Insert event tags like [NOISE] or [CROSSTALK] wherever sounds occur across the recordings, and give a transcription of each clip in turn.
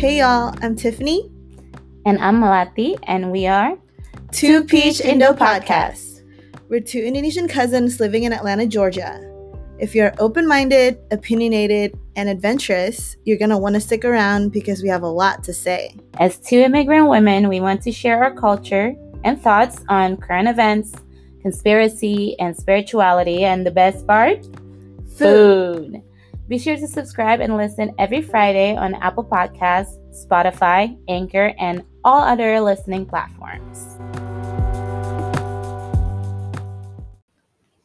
Hey y'all, I'm Tiffany. And I'm Malati, and we are Two Peach Indo Podcast. We're two Indonesian cousins living in Atlanta, Georgia. If you're open minded, opinionated, and adventurous, you're going to want to stick around because we have a lot to say. As two immigrant women, we want to share our culture and thoughts on current events, conspiracy, and spirituality, and the best part food. Be sure to subscribe and listen every Friday on Apple Podcasts, Spotify, Anchor, and all other listening platforms.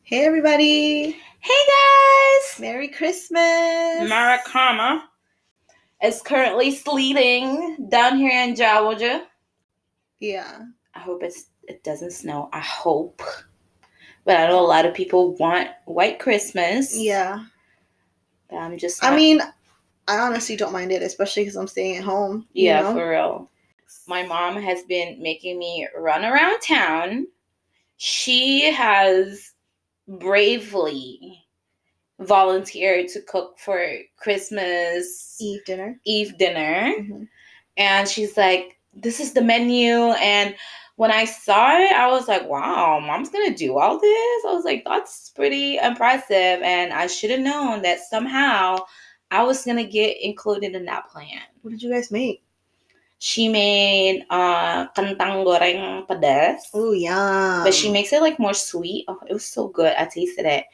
Hey everybody! Hey guys! Merry Christmas! Maracama. It's currently sleeting down here in Georgia. Yeah. I hope it's it doesn't snow. I hope. But I know a lot of people want white Christmas. Yeah. But I'm just I mean, I honestly don't mind it, especially because I'm staying at home. Yeah, know? for real. My mom has been making me run around town. She has bravely volunteered to cook for Christmas Eve dinner. Eve dinner. Mhm. And she's like, This is the menu. And when I saw it, I was like, Wow, mom's gonna do all this. I was like, That's pretty impressive. And I should have known that somehow I was gonna get included in that plan What did you guys make? she made uh kentang goreng pedas Oh, yeah. but she makes it like more sweet oh it was so good i tasted it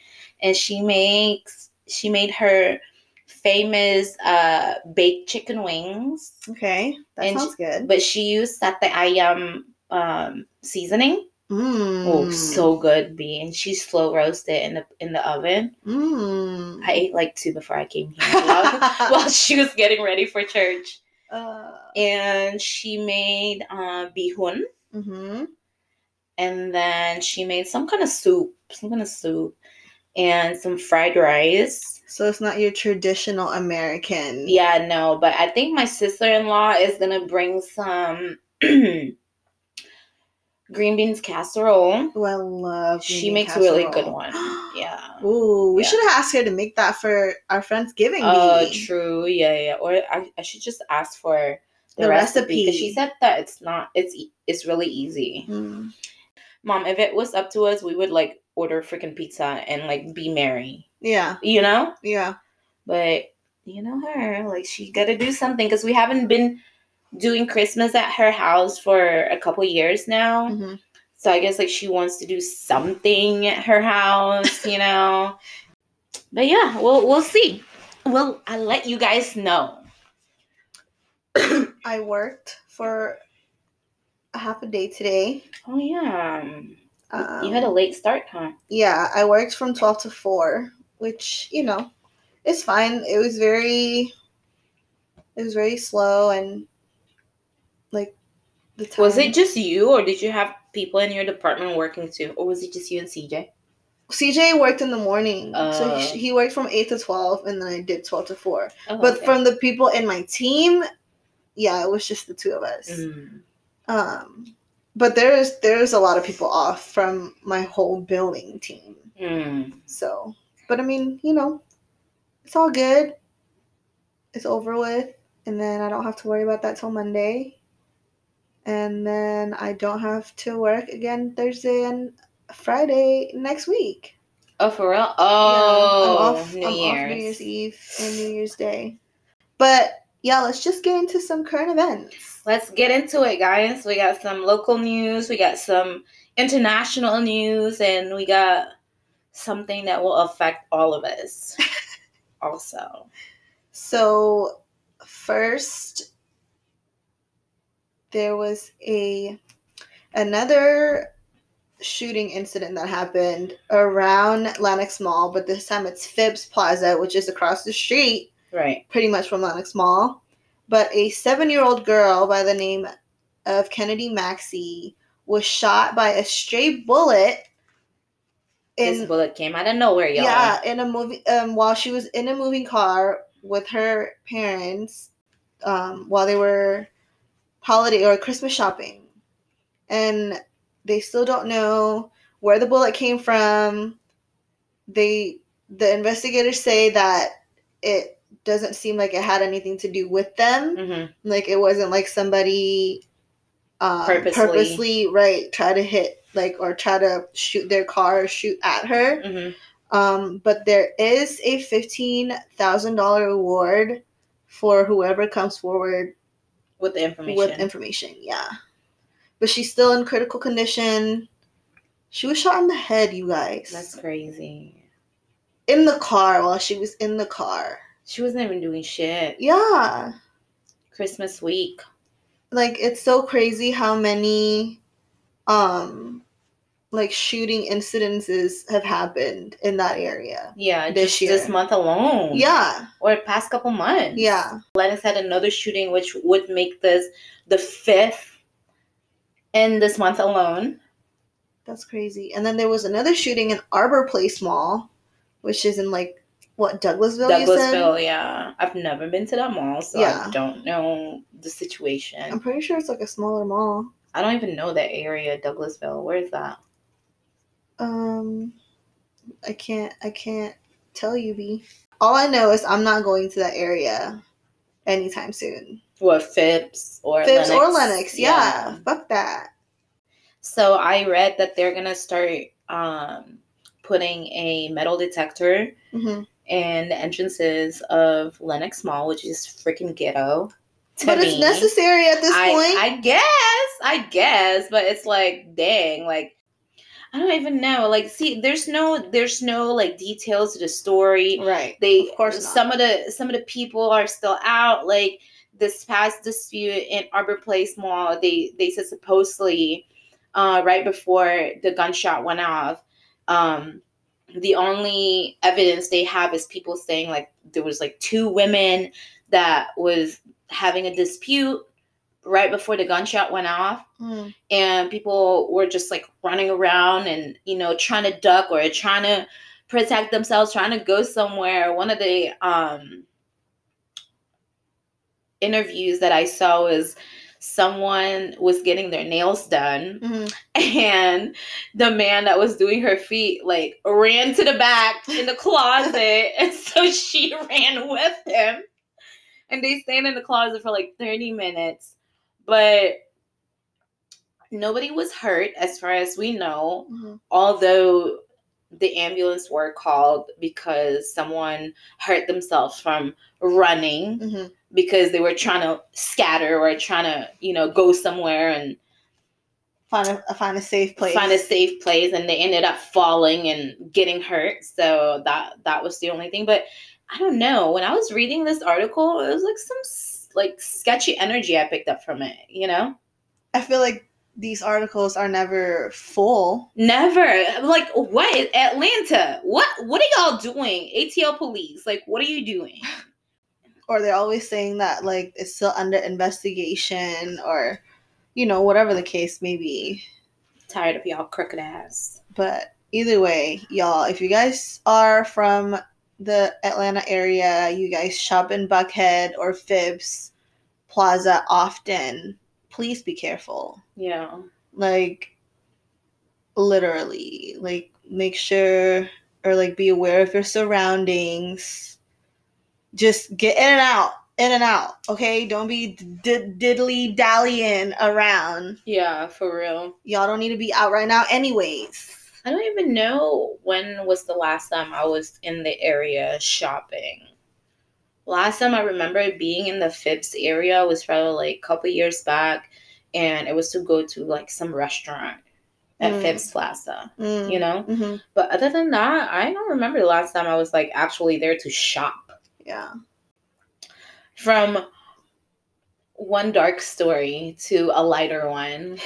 and she makes she made her famous uh baked chicken wings Okay, that and sounds good. but she used sate ayam um seasoning Mm. oh so good b and she slow roasted in the in the oven Mm. i ate like two before i came here while, [LAUGHS] while she was getting ready for church uh, and she made uh bihun mm-hmm. and then she made some kind of soup, some kind of soup, and some fried rice. So it's not your traditional American. Yeah, no, but I think my sister in law is gonna bring some [CLEARS THROAT] green beans casserole. Oh, I love. She bean makes a really good one. [GASPS] Yeah. Ooh, we Yeah. should have asked her to make that for our Friendsgiving. Oh, bee. true. Yeah, yeah. Or I, I should just ask for the, The recipe because she said that it's not. It's it's really easy. Mm. Mom, if it was up to us, we would like order freaking pizza and like be merry. Yeah, You know. yeah. But you know her, like she got to do something because we haven't been doing Christmas at her house for a couple years now. Mhm. So I guess like she wants to do something at her house, you know. [LAUGHS] But yeah, we'll we'll see. Well, I'll let you guys know. [COUGHS] I worked for a half a day today. Oh yeah, Um, you had a late start, huh? yeah, I worked from twelve to four, which you know, is fine. It was very, it was very slow and like the time. Was it just you, or did you have people in your department working too, or was it just you and CJ? CJ worked in the morning, so Uh. he, he worked from eight to twelve, and then I did twelve to four. Oh, But okay. from the people in my team, yeah, it was just the two of us. Mm. Um, but there's there's a lot of people off from my whole building team. Mm. So, but I mean, you know, it's all good. It's over with, and then I don't have to worry about that till Monday. And then I don't have to work again Thursday and Friday next week. Oh, for real? Yeah, Oh, I'm off. New I'm Year's. off New Year's Eve and New Year's Day. But yeah, let's just get into some current events. Let's get into it, guys. We got some local news, we got some international news, and we got something that will affect all of us. [LAUGHS] also, So, first, there was a another shooting incident that happened around Lenox Mall, but this time it's Phipps Plaza, which is across the street, right? pretty much from Lenox Mall. But a seven-year-old girl by the name of Kennedy Maxie was shot by a stray bullet this bullet came out of nowhere, y'all. yeah, in a movie um while she was in a moving car with her parents um while they were holiday or Christmas shopping. And they still don't know where the bullet came from. They the investigators say that it doesn't seem like it had anything to do with them. Mm-hmm. Like it wasn't like somebody um, Purposely. purposely right try to hit like or try to shoot their car or shoot at her. Mm-hmm. Um, but there is a fifteen thousand dollar award for whoever comes forward With the information. with information. Yeah, but she's still in critical condition. She was shot in the head, you guys. That's crazy. in the car while she was in the car. She wasn't even doing shit. Yeah, Christmas week. like it's so crazy how many, um, like shooting incidences have happened in that area. Yeah, This just year. this month alone. Yeah, Or past couple months. yeah. Lenox had another shooting, which would make this the fifth in this month alone. That's crazy. And then there was another shooting in Arbor Place Mall, which is in like what Douglasville. Douglasville, yeah. I've never been to that mall, so Yeah. I don't know the situation. I'm pretty sure it's like a smaller mall. I don't even know that area, Douglasville. Where is that? Um, I can't. I can't tell you, B. All I know is I'm not going to that area anytime soon. What Phipps or Phipps Lenox? or Lenox, yeah. Fuck that. So I read that they're gonna start um, putting a metal detector hmm in the entrances of Lenox Mall, which is freaking ghetto. to But it's necessary at this I, point. I guess, I guess, but it's like, dang, like I don't even know. Like, see, there's no, there's no like details to the story. right. They, Of course not. some of the, some of the people are still out. Like this past dispute in Arbor Place Mall, they, they said supposedly, uh, right before the gunshot went off, um, the only evidence they have is people saying like there was like two women that was having a dispute right before the gunshot went off Mm. and people were just like running around and you know trying to duck or trying to protect themselves trying to go somewhere one of the um interviews that i saw was someone was getting their nails done Mhm. and the man that was doing her feet like ran to the back in the closet [LAUGHS] and so she [LAUGHS] ran with him and they stayed in the closet for like 30 minutes but nobody was hurt as far as we know Mhm. although the ambulance were called because someone hurt themselves from running Mhm. because they were trying to scatter or trying to you know go somewhere and Find a find a safe place. find a safe place and they ended up falling and getting hurt so that that was the only thing but i don't know when i was reading this article it was like some like sketchy energy i picked up from it you know? I feel like these articles are never full. never. Like what? Atlanta what what are y'all doing? Atl police like what are you doing? [LAUGHS] Or they're always saying that like it's still under investigation or you know whatever the case may be. Tired of y'all crooked ass. But either way y'all if you guys are from the atlanta area you guys shop in buckhead or Phipps plaza often please be careful. Yeah. Like literally like make sure or like be aware of your surroundings. Just get in and out in and out okay? Don't be d- diddly dallying around. Yeah for real. Y'all don't need to be out right now anyways. I don't even know when was the last time I was in the area shopping. Last time I remember being in the Phipps area was probably like a couple years back, and it was to go to like some restaurant at Mm. Phipps Plaza, Mm, you know? mhm, But other than that, I don't remember the last time I was like actually there to shop. yeah From one dark story to a lighter one.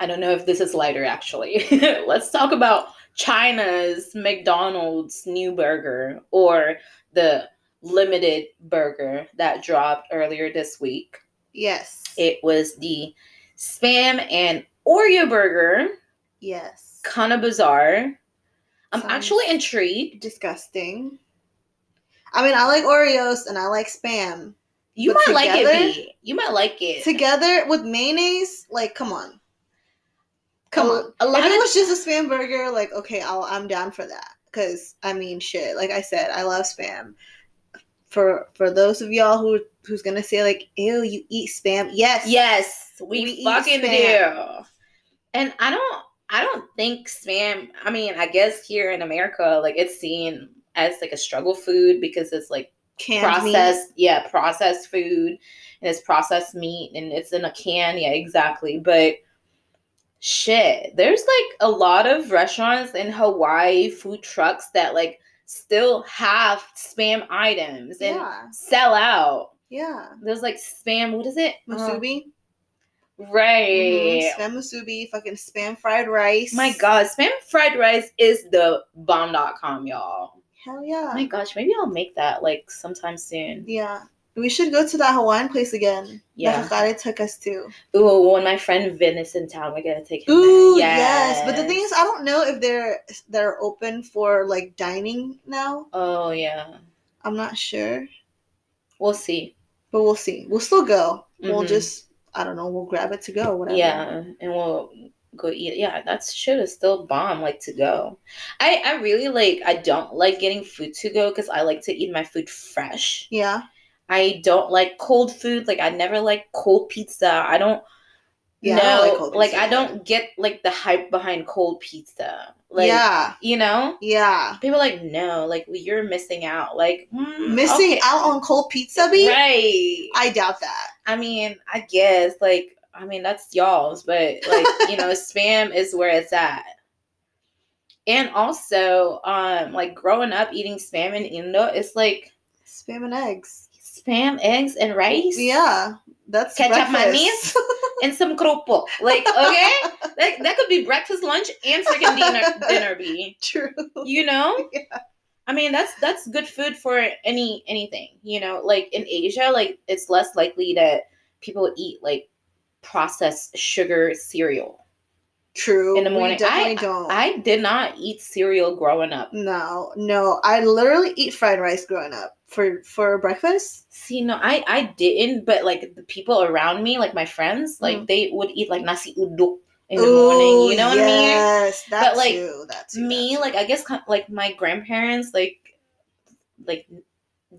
I don't know if this is lighter actually. [LAUGHS] Let's talk about China's McDonald's new burger or the limited burger that dropped earlier this week. yes It was the spam and Oreo burger, yes kind of bizarre. I'm Sounds- actually intrigued. disgusting i mean i like oreos and i like spam You might like it, B. You might like it. together with mayonnaise like come on come A- on a lot if it was just a spam burger like okay I'll, i'm down for that because i mean shit like i said i love spam for for those of y'all who who's gonna say like, "Ew, you eat spam." Yes, Yes, we, We eat fucking spam. do. And I don't I don't think spam I mean, I guess here in America, like it's seen as like a struggle food because it's like canned meat. processed yeah, processed food and it's processed meat and it's in a can, yeah, exactly. But shit, there's like a lot of restaurants in Hawaii, food trucks that like still have spam items and Yeah, sell out. yeah. There's like spam, what is it? Uh, Musubi. Right. Mhm, Spam musubi, fucking spam fried rice. My God, spam fried rice is the bomb.com, y'all. Hell yeah. Oh my gosh, maybe I'll make that like sometime soon. yeah. We should go to that Hawaiian place again. Yeah. That Hikari took us to. Ooh, when my friend Vin is in town, we're gonna take him. Ooh, there. yes. But the thing is, I don't know if they're they're open for like dining now. oh yeah, I'm not sure, we'll see. but we'll see. We'll still go. We'll Mhm. just I don't know. We'll grab it to go. Whatever. Yeah, and we'll go eat. Yeah, that shit is still bomb. Like to go. I I really like. I don't like getting food to go because I like to eat my food fresh. Yeah. I don't like cold food. Like I never like cold pizza. I don't Yeah, know. I don't like, like pizza I don't get like the hype behind cold pizza. Like yeah. you know? Yeah. People are like, no, like well, you're missing out. Like mm, Missing okay. out on cold pizza, B? Right. I doubt that. I mean, I guess like I mean that's y'all's, but like, you know, [LAUGHS] spam is where it's at. And also, um, like growing up eating spam in Indo, it's like Spam and eggs. Spam, eggs, and rice. Yeah. That's Ketchup mayonnaise? [LAUGHS] and some cropo. Like, okay, that, that could be breakfast, lunch, and freaking dinner. [LAUGHS] Dinner, be True. you know. Yeah. I mean, that's that's good food for any anything. You know, like in Asia, like it's less likely that people eat like processed sugar cereal. True. In the morning. I- don't. I did not eat cereal growing up. no, no. I literally eat fried rice growing up for for breakfast. See, no, I I didn't, but like the people around me, like my friends, like Mm. they would eat like nasi uduk in the morning. You know what I mean? yes, that But, like, too. That too. me like i guess like my grandparents like like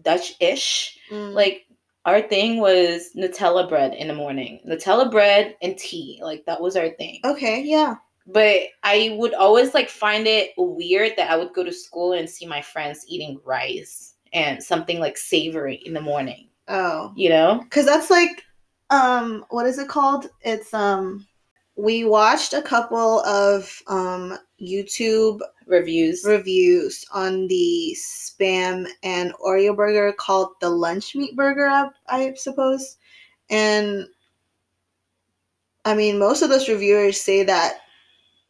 dutch-ish Mm. like our thing was nutella bread in the morning nutella bread and tea like that was our thing okay, yeah. but i would always like find it weird that i would go to school and see my friends eating rice and something like savory in the morning Oh, you know because that's like, um, what is it called? It's um, we watched a couple of um YouTube reviews reviews on the spam and Oreo burger called the lunch meat burger, I, I suppose. And I mean, most of those reviewers say that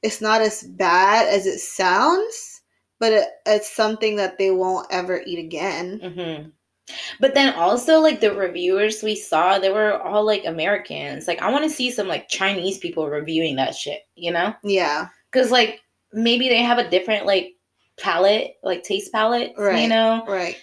it's not as bad as it sounds, but it, it's something that they won't ever eat again. hmm But then also like the reviewers we saw, they were all like Americans. Like I want to see some like Chinese people reviewing that shit, you know? Yeah, Because like maybe they have a different like palate, like taste palette, you know? right.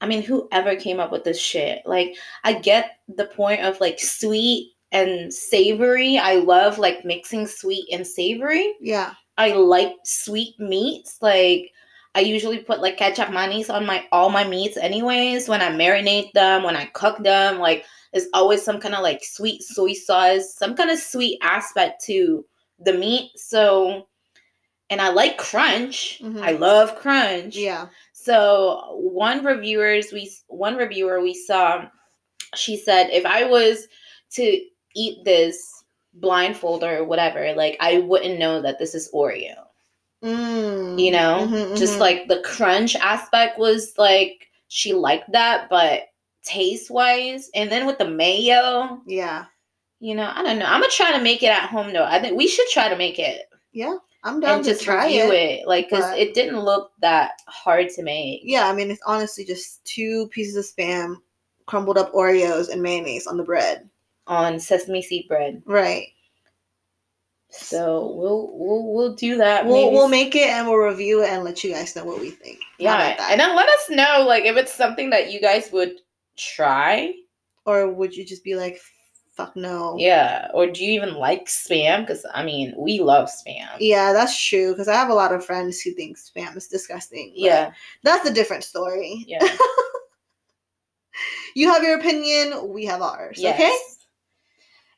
I mean, whoever came up with this shit, like I get the point of like sweet and savory. I love like mixing sweet and savory. Yeah, I like sweet meats. Like I usually put like kecap manis on my all my meats anyways. When I marinate them, when I cook them, like there's always some kind of like sweet soy sauce, some kind of sweet aspect to the meat. So and I like crunch. Mhm. I love crunch. yeah. So one reviewers we one reviewer we saw, she said if I was to eat this blindfold or whatever, like I wouldn't know that this is Oreo. Mm. You know, Mhm, just mhm. like the crunch aspect was like she liked that, but taste wise, and then with the mayo, yeah, you know, I don't know. I'm gonna try to make it at home though. I think we should try to make it yeah. I'm down and to just try review it. it, like because it didn't look that hard to make. Yeah, I mean, it's honestly just two pieces of spam, crumbled up Oreos, and mayonnaise on the bread. On sesame seed bread. Right. So we'll we'll we'll do that. We'll maybe we'll make it and we'll review it and let you guys know what we think. Yeah, and then let us know like if it's something that you guys would try. or would you just be like, fuck no? Yeah, or do you even like spam? Because I mean, we love spam. Yeah, that's true. Because I have a lot of friends who think spam is disgusting. Yeah, that's a different story. yeah. [LAUGHS] You have your opinion, we have ours. Yes. Okay?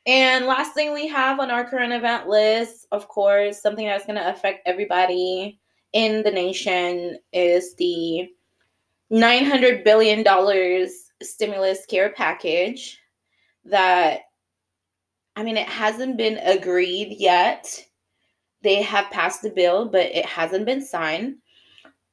And last thing we have on our current event list, of course, something that's going to affect everybody in the nation is the $900 billion stimulus care package that, I mean, it hasn't been agreed yet. They have passed the bill, but it hasn't been signed.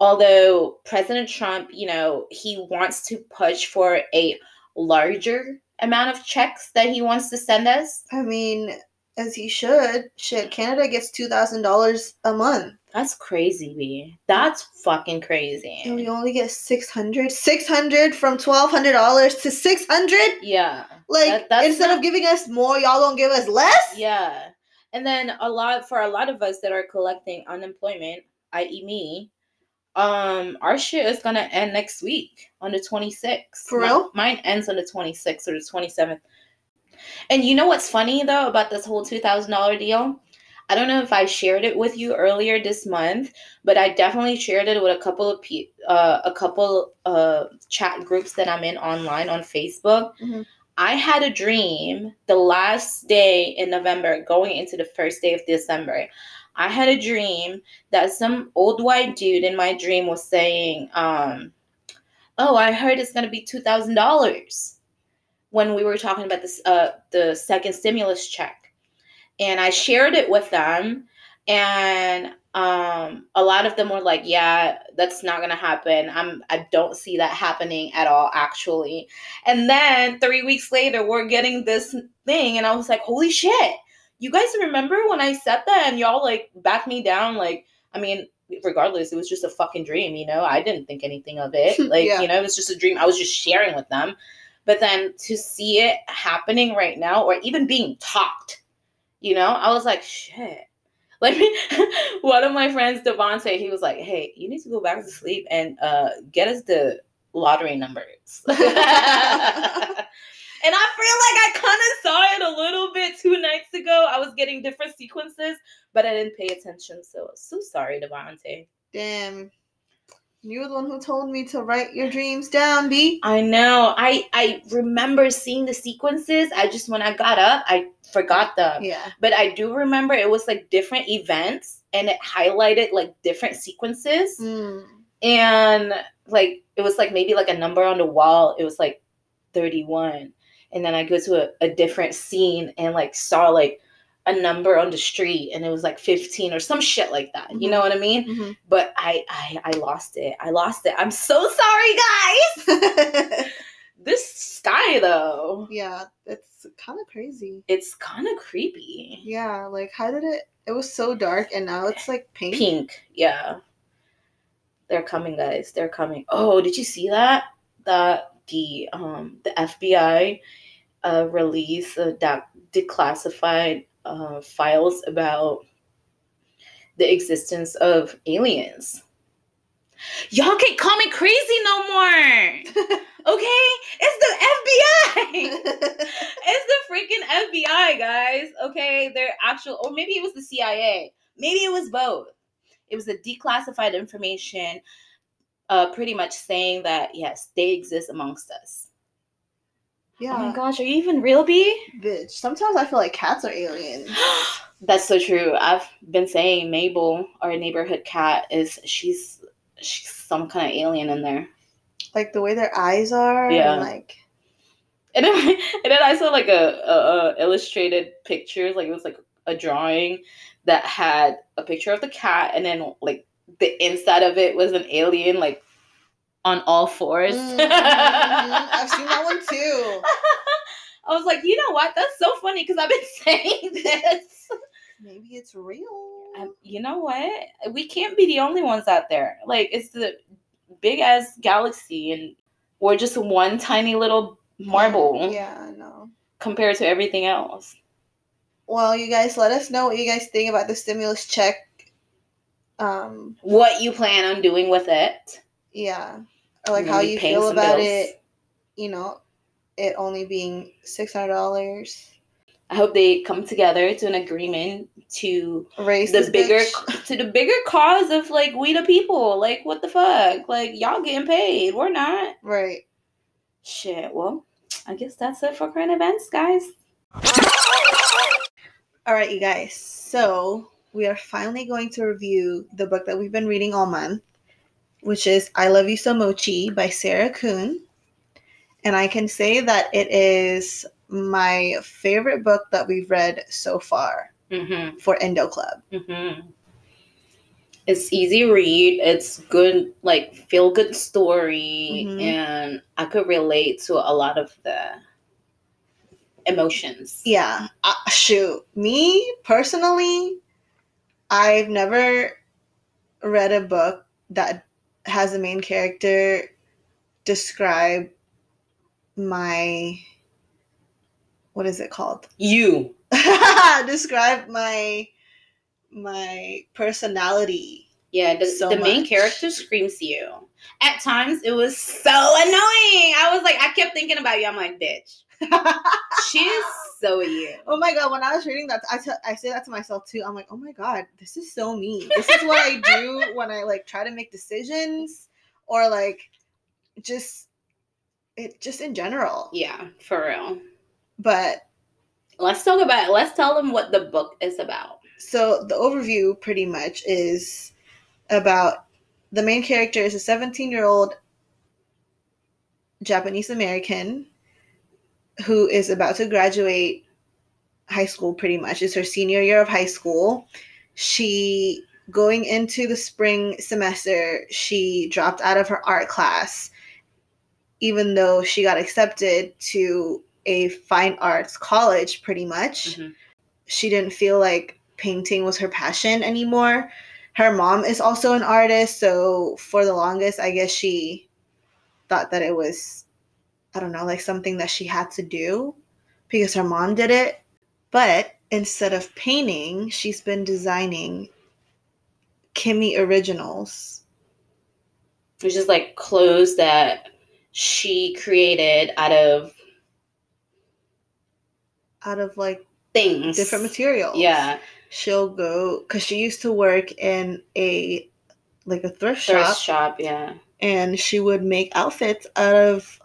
Although President Trump, you know, he wants to push for a larger amount of checks that he wants to send us. I mean, as he should. Shit, Canada gets two thousand dollars a month. That's crazy, B. That's fucking crazy. And we only get 600 600 from $1,200 to 600 Yeah. Like, That- instead not- of giving us more, y'all gonna give us less? Yeah. And then a lot for a lot of us that are collecting unemployment, i.e. me, um, our shit is gonna end next week on the 26th. For real? Mine ends on the 26th or the 27th. And you know what's funny though about this whole $2,000 deal? I don't know if I shared it with you earlier this month, but I definitely shared it with a couple of pe- uh, a couple uh chat groups that I'm in online on Facebook. Mhm. I had a dream the last day in November, going into the first day of December. I had a dream that some old white dude in my dream was saying, um, "Oh, I heard it's gonna be two thousand dollars." When we were talking about this, uh, the second stimulus check, and I shared it with them, and um, a lot of them were like, "Yeah, that's not gonna happen. I'm, I don't see that happening at all, actually." And then three weeks later, we're getting this thing, and I was like, "Holy shit!" You guys remember when I said that, and y'all like backed me down? Like, I mean, regardless, it was just a fucking dream, you know. I didn't think anything of it. [LAUGHS] Like, Yeah. you know, it was just a dream. I was just sharing with them. But then to see it happening right now, or even being talked, you know, I was like, shit. Like [LAUGHS] one of my friends, Devontae, he was like, "Hey, you need to go back to sleep and uh, get us the lottery numbers." [LAUGHS] and I feel like I kind of saw it a little bit two nights ago. I was getting different sequences, but I didn't pay attention. So so sorry, Devontae. Damn. You're the one who told me to write your dreams down, B. I know. I I remember seeing the sequences. I just when I got up, I forgot them. Yeah. But I do remember it was like different events and it highlighted like different sequences. Mm. And like it was like maybe like a number on the wall. It was like 31. And then I go to a, a different scene and like saw like a number on the street and it was like 15 or some shit like that. You know what I mean? Mhm. But I, I I lost it. I lost it. I'm so sorry, guys. [LAUGHS] This sky though, yeah, it's kind of crazy. it's kind of creepy. Yeah, like how did it? It was so dark, and now it's like pink. Pink, yeah. They're coming, guys. They're coming. Oh, did you see that? That the um the FBI uh released uh, that declassified uh files about the existence of aliens. Y'all can't call me crazy no more. [LAUGHS] Okay? It's the FBI. [LAUGHS] it's the freaking FBI, guys. Okay, they're actual, or maybe it was the CIA. Maybe it was both. It was the declassified information, uh, pretty much saying that yes, they exist amongst us. Yeah, Oh my gosh, are you even real, B? bitch. Sometimes I feel like cats are aliens. [GASPS] That's so true. I've been saying Mabel, our neighborhood cat, is she's she's some kind of alien in there. Like the way their eyes are. Yeah. And like [LAUGHS] And then, and then I saw like a, a, a illustrated pictures, like it was like a drawing that had a picture of the cat, and then like the inside of it was an alien, like on all 4s Mm, mhm. I've seen that one too. [LAUGHS] I was like, you know what? That's so funny because I've been [LAUGHS] saying this. Maybe it's real. Um, you know what? We can't be the only ones out there. Like it's the big ass galaxy, and we're just one tiny little marble Yeah, I know. compared to everything else. Well, you guys, let us know what you guys think about the stimulus check. Um, What you plan on doing with it? yeah, or like how you feel about bills. it. You know, it only being six hundred dollars. I hope they come together to an agreement to Raise the bigger bitch. to the bigger cause of like we the people. Like what the fuck? Like y'all getting paid, we're not. right. Shit. Well, I guess that's it for current events, guys. All right, you guys. So we are finally going to review the book that we've been reading all month, which is I Love You So Mochi by Sarah Kuhn. And I can say that it is my favorite book that we've read so far Mm-hmm. for Indo Club. Mm-hmm. It's easy read. It's good, like feel good story, Mhm. and I could relate to a lot of the emotions. Yeah, uh, shoot. Me personally, I've never read a book that has the main character describe my what is it called? [LAUGHS] You. describe my my personality. Yeah, the, So the main much. character screams you. At times, it was so annoying. I was like, I kept thinking about you. I'm like, bitch, she is so you. Oh my god! When I was reading that, I t- I say that to myself too. I'm like, oh my god, this is so me. This is what I do [LAUGHS] when I like try to make decisions or like just it just in general. Yeah, for real. But Let's talk about. it. Let's tell them what the book is about. so the overview pretty much is about the main character is a 17 year old Japanese American who is about to graduate high school pretty much. It's her senior year of high school. She going into the spring semester, she dropped out of her art class even though she got accepted to a fine arts college pretty much. Mhm. She didn't feel like painting was her passion anymore. Her mom is also an artist, so for the longest, I guess she thought that it was, I don't know, like something that she had to do because her mom did it. But instead of painting, she's been designing Kimmy originals. Which is like clothes that she created out of out of like things. different materials. Yeah, She'll go because she used to work in a like a thrift shop, thrift shop. Yeah, and she would make outfits out of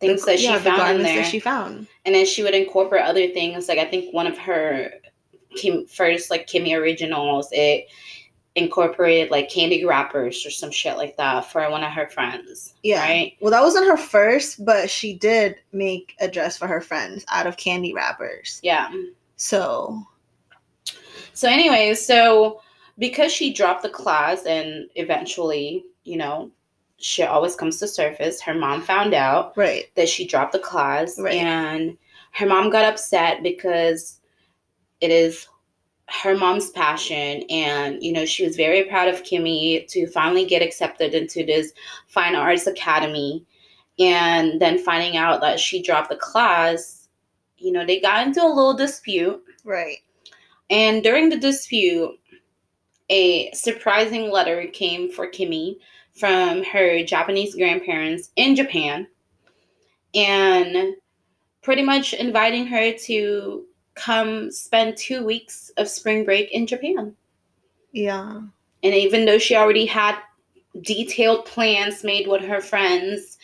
things that she yeah, the found in there. that she found. and then she would incorporate other things like i think one of her Kim, first like kimmy originals it incorporated like candy wrappers or some shit like that for one of her friends Yeah. right Well, that wasn't her first, but she did make a dress for her friends out of candy wrappers. yeah So so anyway so because she dropped the class and eventually you know shit always comes to surface. Her mom found out right, that she dropped the class Right. and her mom got upset because it is her mom's passion and you know she was very proud of kimmy to finally get accepted into this fine arts academy. And then finding out that she dropped the class you know they got into a little dispute. Right, and during the dispute a surprising letter came for kimmy from her japanese grandparents in japan and pretty much inviting her to come spend two weeks of spring break in Japan. yeah, And even though she already had detailed plans made with her friends,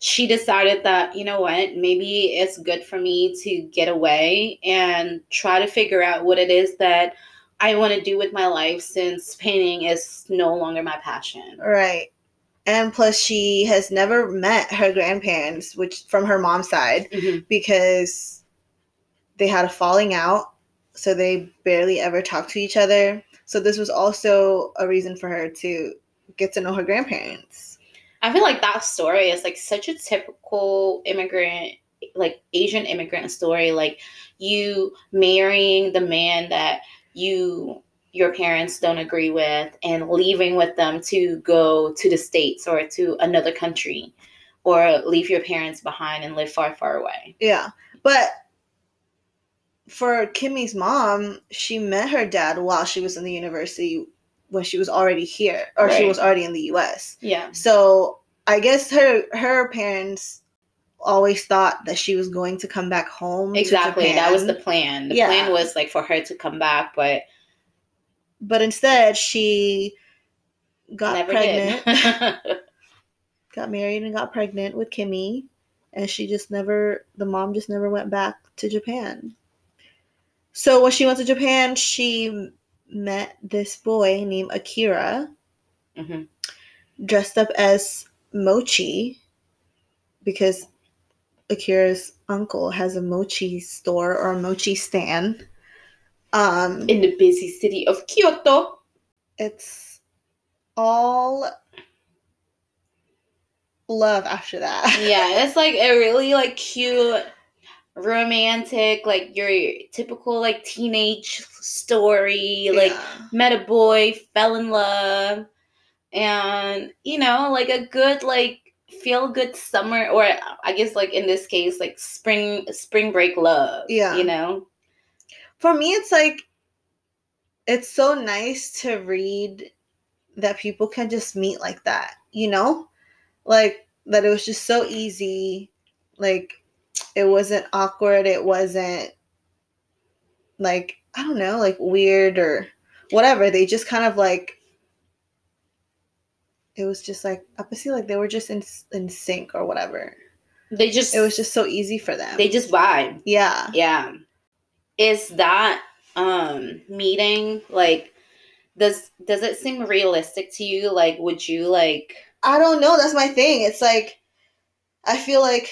she decided that, you know what, maybe it's good for me to get away and try to figure out what it is that I want to do with my life since painting is no longer my passion. right. And plus, she has never met her grandparents, which from her mom's side, Mhm. because they had a falling out, so they barely ever talked to each other. So this was also a reason for her to get to know her grandparents. I feel like that story is like such a typical immigrant, like Asian immigrant story. Like you marrying the man that you your parents don't agree with and leaving with them to go to the states or to another country or leave your parents behind and live far far away. Yeah. But for Kimmy's mom, she met her dad while she was in the university when she was already here or she was already in the US. Yeah. So I guess her her parents always thought that she was going to come back home. to Exactly. That was the plan. The Yeah. plan was like for her to come back, but but instead she got never pregnant, [LAUGHS] got married and got pregnant with Kimmy. and she just never the mom just never went back to Japan. So when she went to Japan, she met this boy named Akira hmm dressed up as Mochi because Akira's uncle has a mochi store or a mochi stand. Um In the busy city of Kyoto. it's all love after that. [LAUGHS] yeah, it's like a really like cute, romantic, like your typical like teenage story. Like Yeah. met a boy, fell in love, and you know, like a good like feel good summer or I guess like in this case like spring spring break love. Yeah. You know? For me it's like it's so nice to read that people can just meet like that you know? Like that it was just so easy like it wasn't awkward it wasn't like i don't know like weird or whatever. They just kind of like it was just like i could see like they were just in in sync or whatever. They just it was just so easy for them. They just vibe. yeah. Yeah. Is that um meeting like does does it seem realistic to you? Like would you like I don't know. That's my thing. It's like I feel like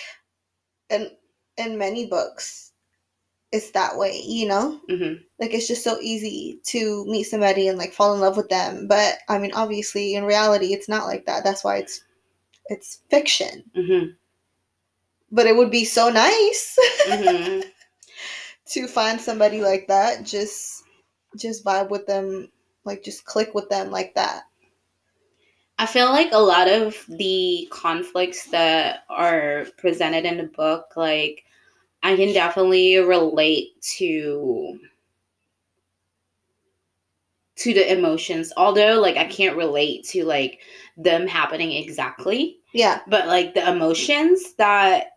in in many books, it's that way. You know, mhm, like it's just so easy to meet somebody and like fall in love with them. But I mean, obviously, in reality, it's not like that. That's why it's it's fiction. mhm, But it would be so nice [LAUGHS] mhm. To find somebody like that. Just just vibe with them, like just click with them like that. I feel like a lot of the conflicts that are presented in the book, like I can definitely relate to to the emotions. Although like I can't relate to like them happening exactly, Yeah, but like the emotions that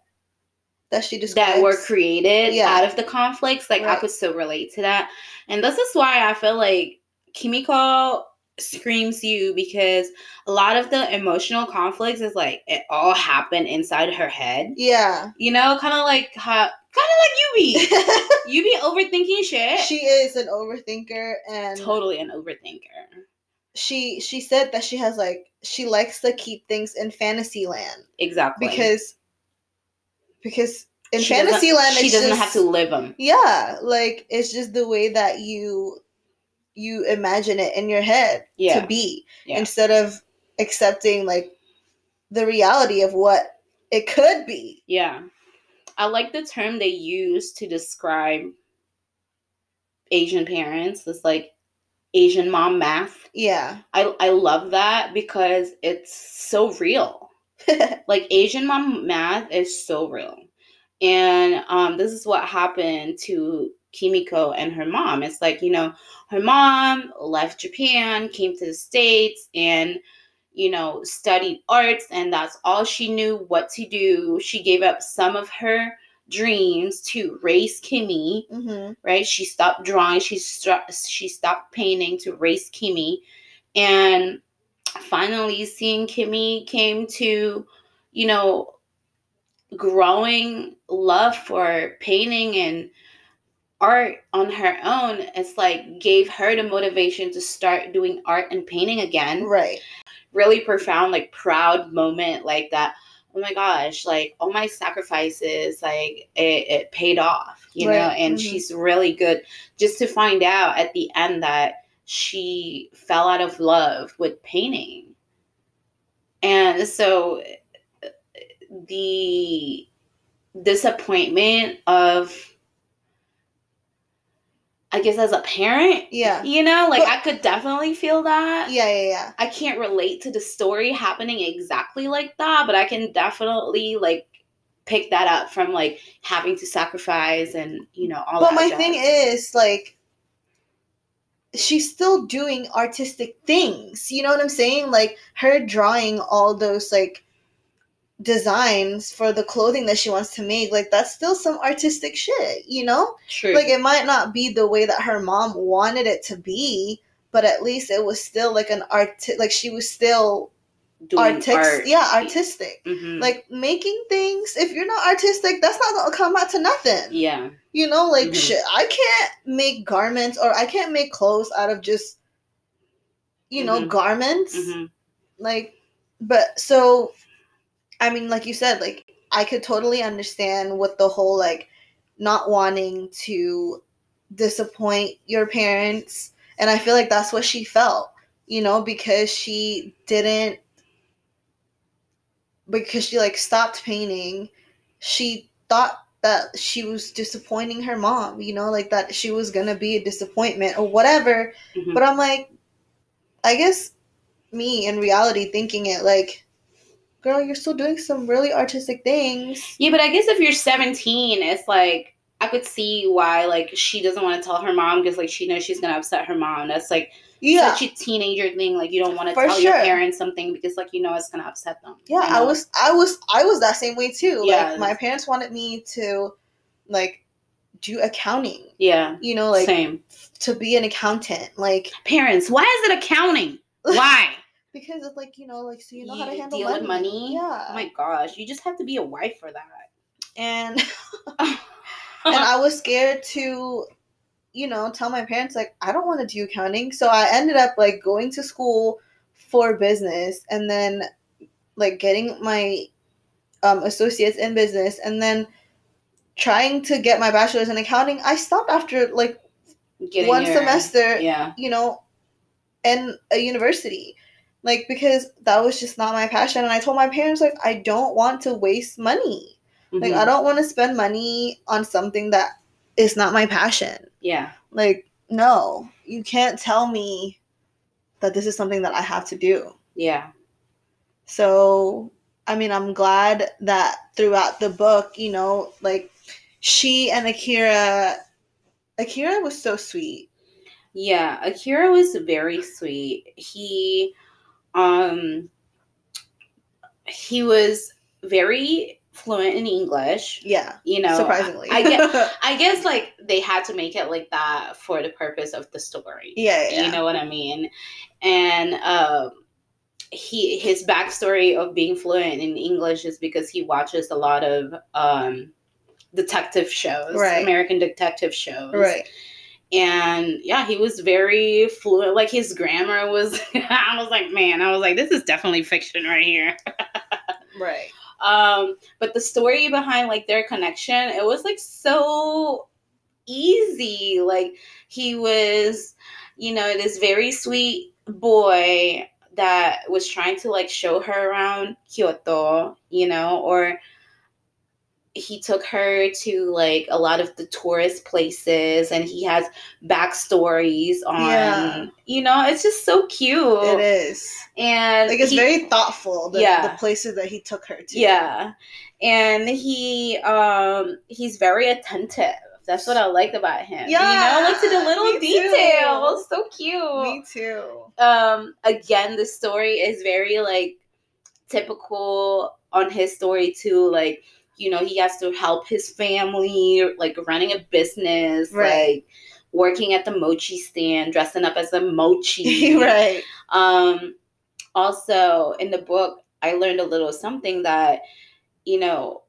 that she describes. that were created Yeah. out of the conflicts, like I could so relate to that. And this is why I feel like Kimiko screams you because a lot of the emotional conflicts is like it all happened inside her head. Yeah. You know, kind of like how kind of like you be. [LAUGHS] you be overthinking shit. she is an overthinker and totally an overthinker. she she said that she has like she likes to keep things in fantasy land Exactly. because because in She doesn't- fantasy land she doesn't just, have to live them. yeah like it's just the way that you you imagine it in your head Yeah. to be Yeah. instead of accepting like the reality of what it could be Yeah. I like the term they use to describe Asian parents. It's like Asian mom math. yeah I, I love that because it's so real. [LAUGHS] Like Asian mom math is so real. And um, this is what happened to Kimiko and her mom. It's like, you know, her mom left Japan, came to the States, and, you know, studied arts, and that's all she knew what to do. She gave up some of her dreams to raise Kimmy, hmm right? She stopped drawing, she, st- she stopped painting to raise Kimmy. And finally, seeing Kimmy came to, you know, growing love for painting and art on her own it's like gave her the motivation to start doing art and painting again. Right. Really profound like proud moment like that. Oh my gosh like all my sacrifices like it, it paid off you know Right, and mhm. she's really good. Just to find out at the end that she fell out of love with painting. And so the disappointment of i guess as a parent yeah. you know like But- i could definitely feel that. Yeah yeah yeah. I can't relate to the story happening exactly like that, but I can definitely like pick that up from like having to sacrifice and you know all but my jazz. thing is like she's still doing artistic things you know what i'm saying like her drawing all those like designs for the clothing that she wants to make like that's still some artistic shit you know true. like it might not be the way that her mom wanted it to be but at least it was still like an art like she was still doing artistic. art. Yeah, artistic. Mhm. Like making things. If you're not artistic, that's not gonna come out to nothing. yeah, You know, like Mhm. shit. I can't make garments or I can't make clothes out of just, you know, Mhm. garments. hmm Like, but so, I mean, like you said, like I could totally understand what the whole like not wanting to disappoint your parents, and I feel like that's what she felt. You know, because she didn't, because she like stopped painting, she thought that she was disappointing her mom. You know, like that she was gonna be a disappointment or whatever. Mhm. But I'm like, I guess me in reality thinking it like, girl, you're still doing some really artistic things. Yeah, but I guess if you're 17, it's like I could see why like she doesn't want to tell her mom because like she knows she's gonna upset her mom. That's like Yeah. such a teenager thing. Like you don't want to tell your parents something because like you know it's gonna upset them. Yeah, you I was I was I was that same way too. Yeah. Like my parents wanted me to like do accounting. Yeah. You know, like Same. to be an accountant. Like Parents, why is it accounting? [LAUGHS] Why? because it's like, you know, like so you know You how to handle deal money. with money? Yeah. Oh my gosh, you just have to be a wife for that. and [LAUGHS] [LAUGHS] and I was scared to, you know, tell my parents like I don't want to do accounting. So I ended up like going to school for business and then like getting my um, associates in business and then trying to get my bachelor's in accounting. I stopped after like Getting one your- semester, Yeah. you know, in a university. Like because that was just not my passion and I told my parents like I don't want to waste money. Like Mhm. I don't want to spend money on something that is not my passion. Yeah. Like no, you can't tell me that this is something that I have to do. Yeah. So, I mean, I'm glad that throughout the book, you know, like she and Akira Akira was so sweet. Yeah, Akira was very sweet. He um he was very fluent in English. Yeah. You know, surprisingly. I get [LAUGHS] I guess like they had to make it like that for the purpose of the story. yeah, yeah. You know what I mean? And um he his backstory of being fluent in English is because he watches a lot of um detective shows, Right. American detective shows right. and yeah he was very fluent like his grammar was [LAUGHS] i was like man i was like this is definitely fiction right here [LAUGHS] Right. Um but the story behind like their connection it was like so easy. Like he was you know this very sweet boy that was trying to like show her around kyoto you know or he took her to like a lot of the tourist places and he has backstories on Yeah. you know it's just so cute It is. and Like it's he- very thoughtful the, Yeah. the places that he took her to. yeah and he um he's very attentive that's what i liked about him Yeah, you know like to the little me too. details so cute Me too. um again the story is very like typical on his story too like you know he has to help his family like running a business Right. like working at the mochi stand dressing up as a mochi [LAUGHS] right. um also in the book i learned a little something that you know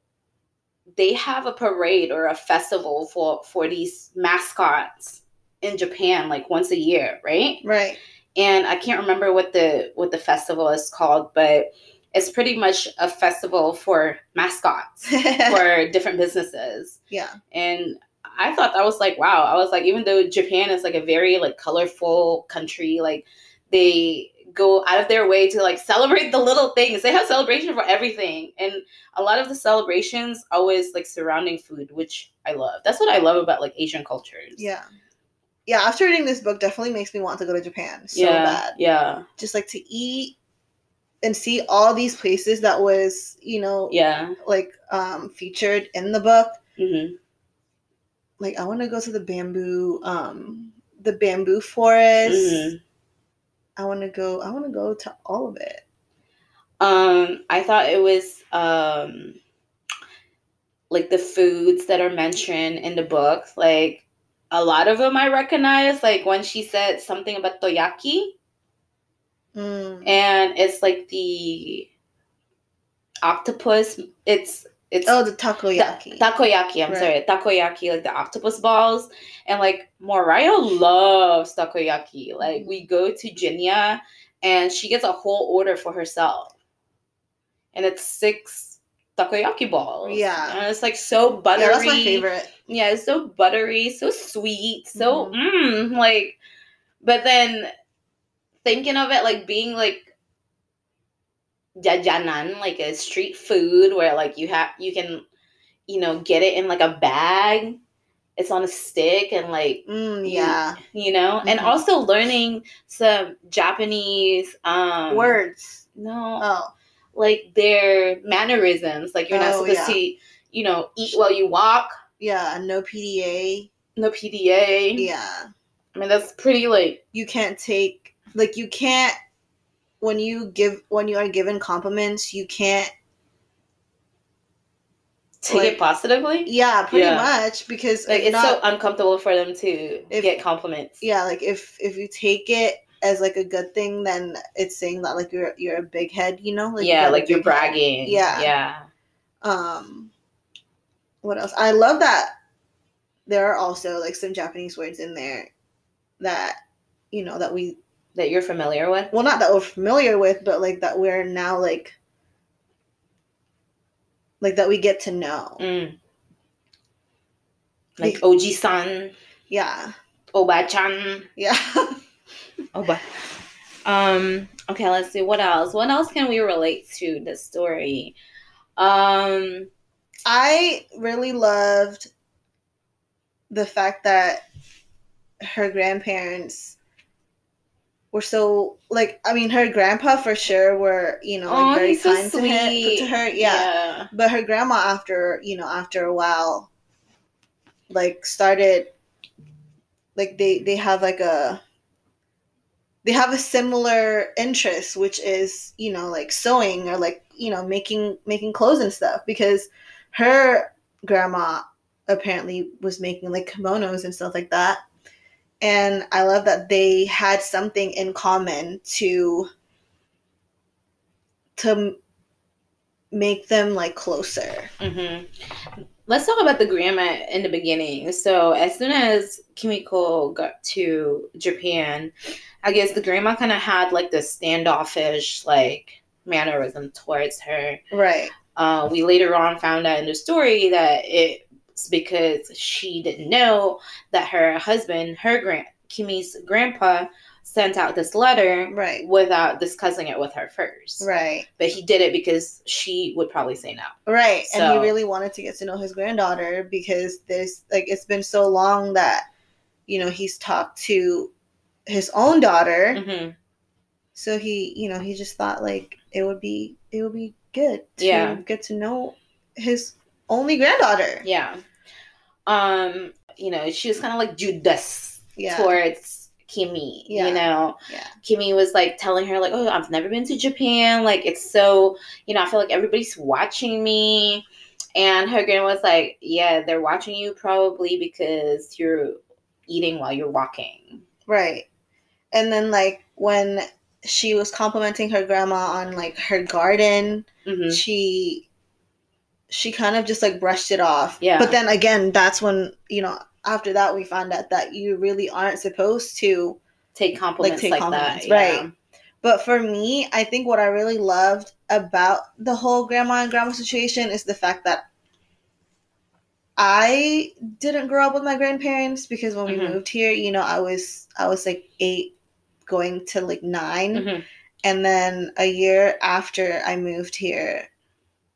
they have a parade or a festival for for these mascots in japan like once a year right Right. and I can't remember what the what the festival is called, but it's pretty much a festival for mascots [LAUGHS] for different businesses. yeah. And I thought that was like wow. I was like even though Japan is like a very like colorful country, like they go out of their way to like celebrate the little things. They have celebration for everything. And a lot of the celebrations always like surrounding food, which I love. That's what I love about like Asian cultures. Yeah. Yeah, after reading this book definitely makes me want to go to Japan so yeah. bad. Yeah. Just like to eat and see all these places that was, you know, Yeah. like um featured in the book. hmm Like I want to go to the bamboo um the bamboo forest. Mhm. I want to go I want to go to all of it. Um, I thought it was um like the foods that are mentioned in the book. Like a lot of them I recognize. Like when she said something about toyaki. Mm. and it's like the octopus. It's it's Oh, the ta- takoyaki. takoyaki. I'm Right. sorry, takoyaki, like the octopus balls, and like Mariah loves takoyaki. Like we go to Jinya, and she gets a whole order for herself, and it's six takoyaki balls. Yeah. and it's like so buttery. yeah, that's my favorite. Yeah, it's so buttery, so sweet, so Mhm. mm, like. But then thinking of it like being like jajanan, like a street food where like you have you can, you know, get it in like a bag. It's on a stick and like Mm, yeah. you know, and Mhm. also learning some Japanese um Words. No, Oh. like their mannerisms. Like you're not Oh, supposed yeah. to, you know, eat while you walk. Yeah. No PDA. No PDA. Yeah. I mean, that's pretty like You can't take like you can't when you give when you are given compliments, you can't take Like- it positively. yeah, pretty Yeah. much because Like it's not, so uncomfortable for them to If- get compliments. yeah, like if if you take it as like a good thing, then it's saying that like you're you're a big head, you know? Like yeah, a like you're big head. bragging. Yeah. Yeah. Um, what else? I love that there are also like some Japanese words in there that you know that we That you're familiar with. well not that we're familiar with, but like that we're now like like that we get to know. Mm. Like Be- Oji-san, Yeah, Oba-chan. yeah. [LAUGHS] Oba. Um. Okay. Let's see. What else? What else can we relate to the story? Um. I really loved the fact that her grandparents were so like I mean her grandpa for sure were you know like very he's so kind to her, sweet. to her yeah. yeah. but her grandma after you know after a while like started like they they have like a they have a similar interest which is you know like sewing or like you know making making clothes and stuff because her grandma apparently was making like kimonos and stuff like that and i love that they had something in common to to make them like closer hmm Let's talk about the grandma in the beginning. So, as soon as Kimiko got to Japan, I guess the grandma kind of had like this standoffish like mannerism towards her. right Uh, we later on found out in the story that it's because she didn't know that her husband, her grand Kimi's grandpa, sent out this letter right without discussing it with her first. right But he did it because she would probably say no. Right. and he really wanted to get to know his granddaughter because there's like it's been so long that you know he's talked to his own daughter. hmm So he, you know, he just thought like it would be it would be good to Yeah. get to know his only granddaughter. Yeah. Um, you know, she was kind of like judes Yeah. towards Kimi. Yeah. You know, Yeah. Kimi was like telling her like, "Oh, I've never been to Japan. Like, it's so, you know, I feel like everybody's watching me." And her grandma was like, "Yeah, they're watching you probably because you're eating while you're walking." Right. And then like when she was complimenting her grandma on like her garden, hmm she she kind of just like brushed it off. Yeah. But then again, that's when, you know, after that we found out that you really aren't supposed to Take compliments take like, compliments, that, right. yeah. But for me, I think what I really loved about the whole grandma and grandma situation is the fact that I didn't grow up with my grandparents because when we Mhm. moved here, you know, I was I was like 8 going to like 9 Mhm. and then a year after I moved here,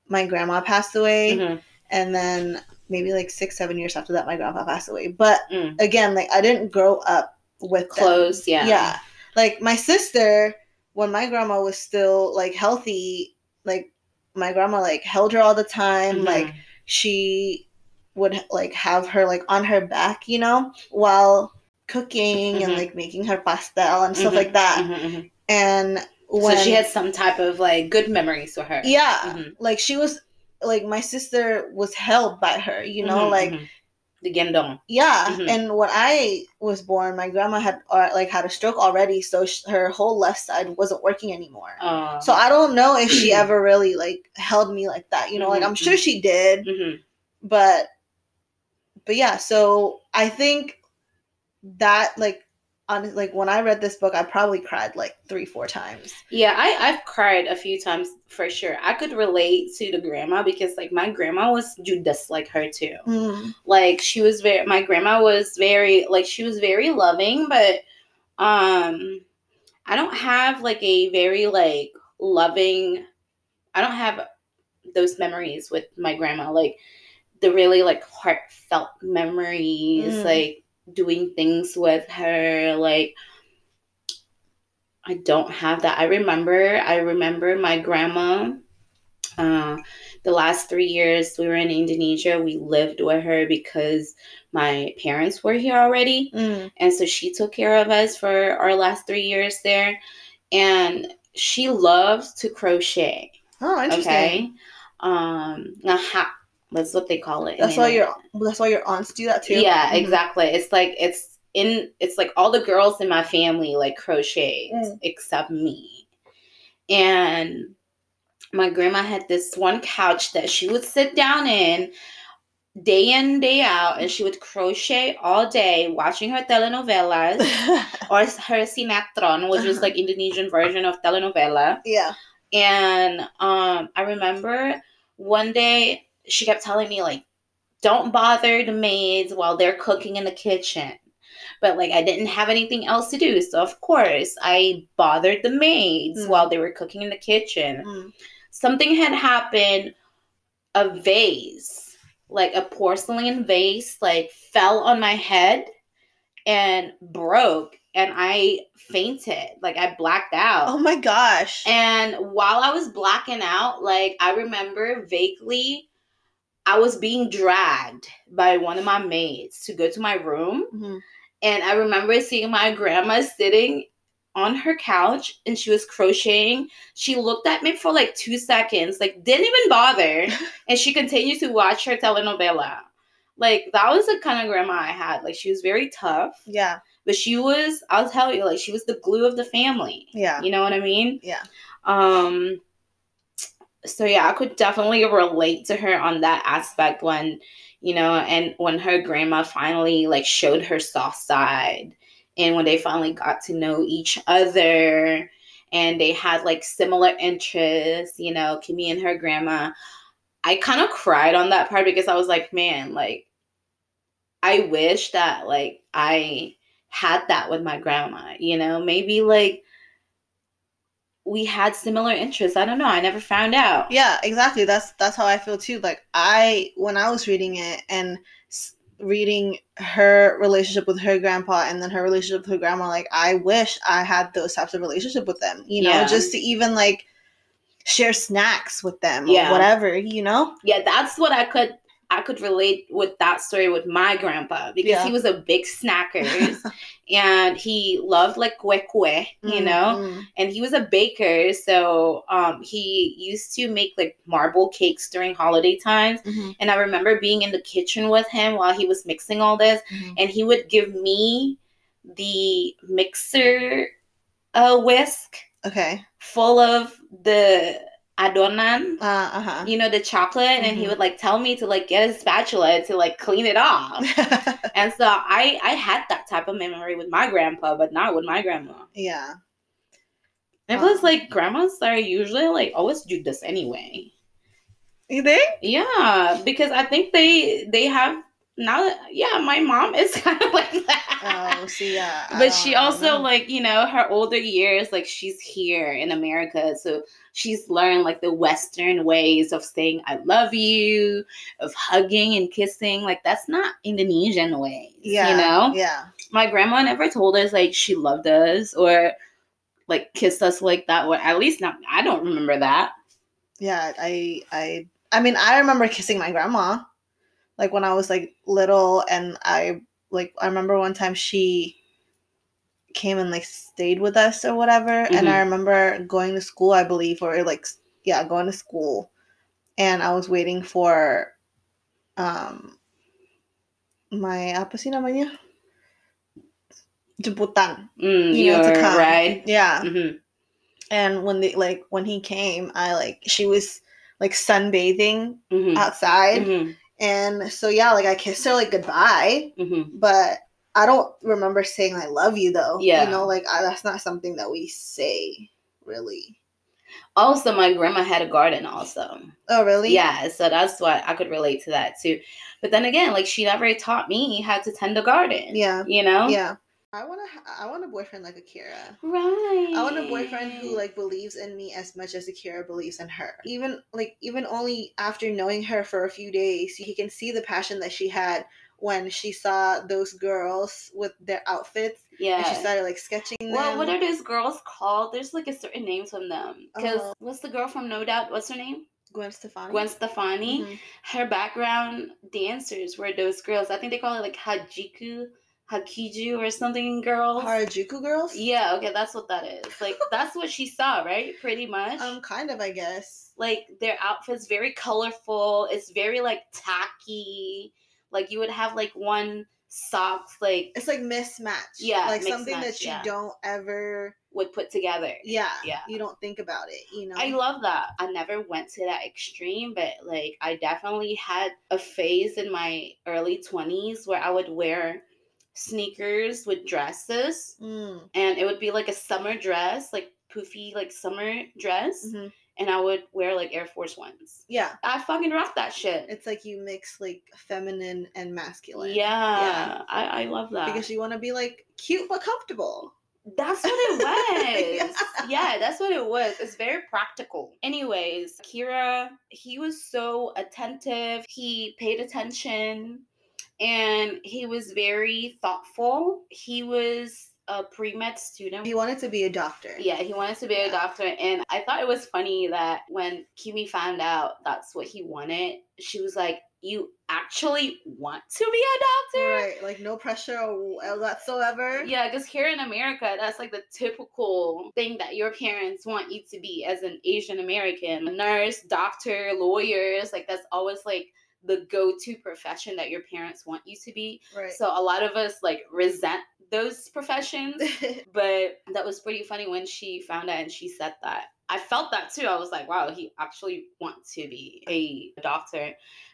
my grandma passed away Mhm. and then maybe like 6 7 years after that my grandpa passed away. But Mm. again, like I didn't grow up with them. Yeah. Yeah. Like my sister, when my grandma was still like healthy, like my grandma like held her all the time. Mhm. Like she would like have her like on her back, you know, while cooking and Mhm. like making her pastel and stuff Mhm. like that. Mhm, mhm. And when so she had some type of like good memories for her. yeah, Mhm. like she was like my sister was held by her, you know, Mhm, like mhm. the gendong. Yeah, Mhm. and when I was born, my grandma had uh, like had a stroke already, so sh- her whole left side wasn't working anymore. Uh, so I don't know if she ever really like held me like that. You know, like Mhm, I'm sure she did, but but yeah. So I think that like like when I read this book, I probably cried like three four times. Yeah, I I've cried a few times for sure. I could relate to the grandma because like my grandma was judes like her too. Mm. Like she was very my grandma was very like she was very loving, but um I don't have like a very like loving I don't have those memories with my grandma like the really like heartfelt memories Mm. like doing things with her like I don't have that. I remember I remember my grandma uh the last 3 years we were in Indonesia, we lived with her because my parents were here already Mm. and so she took care of us for our last 3 years there and she loves to crochet. Oh, interesting. Okay. Um, ngaha, that's what they call it. That's why your that's why your aunts do that too. Yeah, Mhm. exactly. It's like it's in. It's like all the girls in my family like crochet Mm. except me, and my grandma had this one couch that she would sit down in day in day out, and she would crochet all day, watching her telenovelas [LAUGHS] or her sinetron, which was like Indonesian version of telenovela. yeah. And um, I remember one day she kept telling me like, "Don't bother the maids while they're cooking in the kitchen." But like I didn't have anything else to do, so of course I bothered the maids Mm. while they were cooking in the kitchen. Mm. Something had happened. A vase, like a porcelain vase, like fell on my head and broke, and I fainted. Like I blacked out. Oh my gosh. And while I was blacking out, like I remember vaguely, I was being dragged by one of my maids to go to my room. Mhm. And I remember seeing my grandma sitting on her couch and she was crocheting. She looked at me for like two seconds, like didn't even bother. [LAUGHS] and she continued to watch her telenovela. Like that was the kind of grandma I had. Like she was very tough, Yeah. but she was, I'll tell you, like she was the glue of the family. Yeah. You know what I mean? Yeah. Um so yeah, I could definitely relate to her on that aspect when, you know, and when her grandma finally like showed her soft side and when they finally got to know each other and they had like similar interests, you know, Kimi and her grandma. I kind of cried on that part because I was like, man, like I wish that like I had that with my grandma, you know, maybe like we had similar interests. I don't know. I never found out. Yeah, exactly. That's that's how I feel too. Like I when I was reading it and reading her relationship with her grandpa and then her relationship with her grandma, like I wish I had those types of relationship with them. You know, Yeah. just to even like share snacks with them Yeah. or whatever. You know. Yeah, that's what I could I could relate with that story with my grandpa because Yeah. he was a big snacker [LAUGHS] and he loved like kue kue, you know. Mm, and he was a baker so um he used to make like marble cakes during holiday times mm, mhm, and i remember being in the kitchen with him while he was mixing all this mhm. and he would give me the mixer uh whisk Okay. full of the adonan Uh huh. you know the chocolate and he would like tell me to like get a spatula to like clean it off [LAUGHS] and so i i had that type of memory with my grandpa but not with my grandma yeah. And plus, Um, like grandmas are usually like always do this anyway. You think? Yeah, because I think they they have now. That, yeah, my mom is [LAUGHS] kind of like that. Oh, see, yeah. But she also know. like you know her older years like she's here in america so she's learned like the western ways of saying i love you of hugging and kissing like that's not indonesian ways yeah, you know Yeah. my grandma never told us like she loved us or like kissed us like that or at least not i don't remember that Yeah, I I I mean, I remember kissing my grandma like when I was like little and I like I remember one time she came and like stayed with us or whatever and Mhm. I remember going to school, I believe, or like yeah, going to school and I was waiting for um my apa sih namanya? Jemputan. Mm, You know, to come. ride. Yeah. hmm And when they like when he came, I like she was like sunbathing hmm outside. And so yeah, like I kissed her like goodbye, hmm but I don't remember saying I love you though. Yeah. You know, like I, that's not something that we say really. Also, my grandma had a garden. Also, Oh really? yeah. So that's why I could relate to that too. But then again, like she never taught me how to tend a garden. Yeah. You know. Yeah. I want to I want a boyfriend like Akira. Right. I want a boyfriend who like believes in me as much as Akira believes in her. Even like even only after knowing her for a few days, he can see the passion that she had when she saw those girls with their outfits Yeah. and she started like sketching them. Well, what are those girls called? There's like a certain name from them. Because Uh, what's the girl from No Doubt? What's her name? Gwen Stefani? Gwen Stefani. Mhm. Her background dancers were those girls. I think they call it like Hajiku, Hakiju or something girls. Harajuku girls? Yeah, okay, that's what that is. Like [LAUGHS] that's what she saw, right? Pretty much. Um, kind of, I guess. like their outfits very colorful. It's very like tacky. Like you would have like one socks like It's like mismatch. Yeah, like something that you yeah. don't ever. would put together. Yeah, Yeah. You don't think about it. You know. I love that. I never went to that extreme, but like I definitely had a phase in my early 20s where I would wear sneakers with dresses Mm, and it would be like a summer dress, like poofy like summer dress, mhm. and I would wear like Air Force Ones. Yeah, I fucking rock that shit. it's like you mix like feminine and masculine. Yeah, Yeah. I, I love that. because you want to be like cute but comfortable. That's what it [LAUGHS] was. Yeah. yeah. that's what it was. It's very practical. Anyways, Kira, he was so attentive. He paid attention and he was very thoughtful. He was a pre med student. He wanted to be a doctor. yeah, he wanted to be a doctor. And I thought it was funny that when Kimi found out that's what he wanted, she was like, You actually want to be a doctor? Right, like no pressure whatsoever. Yeah, because here in America, that's like the typical thing that your parents want you to be as an Asian American a nurse, doctor, lawyers. Like, that's always like the go to profession that your parents want you to be. Right. So, a lot of us like resent those professions. [LAUGHS] but that was pretty funny when she found out and she said that. I felt that too. I was like, wow, he actually wants to be a doctor.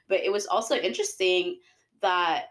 But it was also interesting that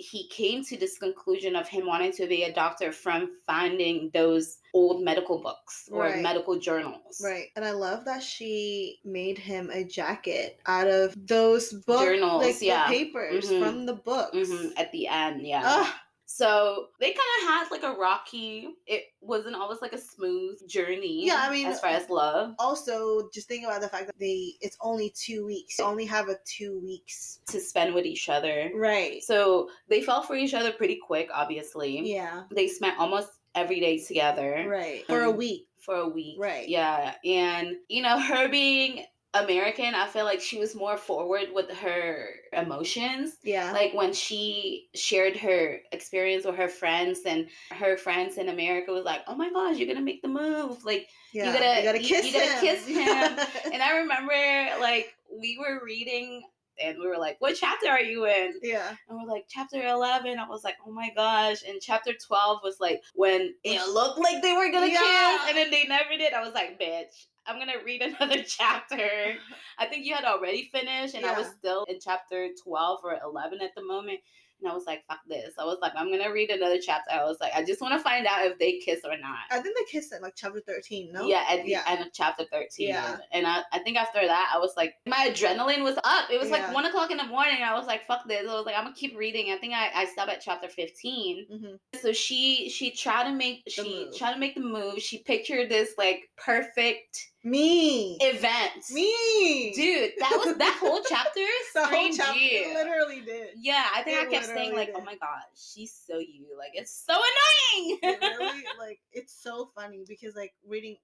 he came to this conclusion of him wanting to be a doctor from finding those old medical books or Right. medical journals. Right. And I love that she made him a jacket out of those books, Journals, like yeah. the papers Mhm. from the books. hmm At the end, yeah. Ugh, So they kind of had like a rocky. It wasn't always like a smooth journey. Yeah, I mean, as far as love also, just think about the fact that they it's only two weeks. You only have a two weeks. to spend with each other. Right. So they fell for each other pretty quick. Obviously, Yeah. they spent almost every day together Right. For a Um, week. for a week. Right. Yeah, and you know her being American, I feel like she was more forward with her emotions. Yeah. like when she shared her experience with her friends and her friends in america was like oh my gosh you're gonna make the move like yeah. gotta- you gotta you- kiss you gotta him. kiss [LAUGHS] him. and i remember like we were reading and we were like what chapter are you in yeah. and we're like chapter 11 i was like oh my gosh and chapter 12 was like when it looked like they were gonna Yeah. kiss and then they never did i was like bitch i'm gonna read [LAUGHS] another chapter I think you had already finished, and I was still in chapter 12 or 11 at the moment. And I was like, fuck this. I was like, I'm going to read another chapter. I was like, I just want to find out if they kiss or not. I think they kissed at like chapter thirteen. No. Yeah, at the Yeah. end of chapter 13. Yeah. And I, I think after that, I was like, my adrenaline was up. It was Yeah. like one o'clock in the morning. I was like, fuck this. I was like, I'm going to keep reading. I think I, I stopped at chapter 15 hmm so she she tried to make she move. tried to make the move she pictured this like perfect Me. event Me. dude that was that whole [LAUGHS] chapter The whole chapter you. literally did. yeah i think It i kept saying like did. oh my god she's so you like it's so annoying it really [LAUGHS] like it's so funny because like reading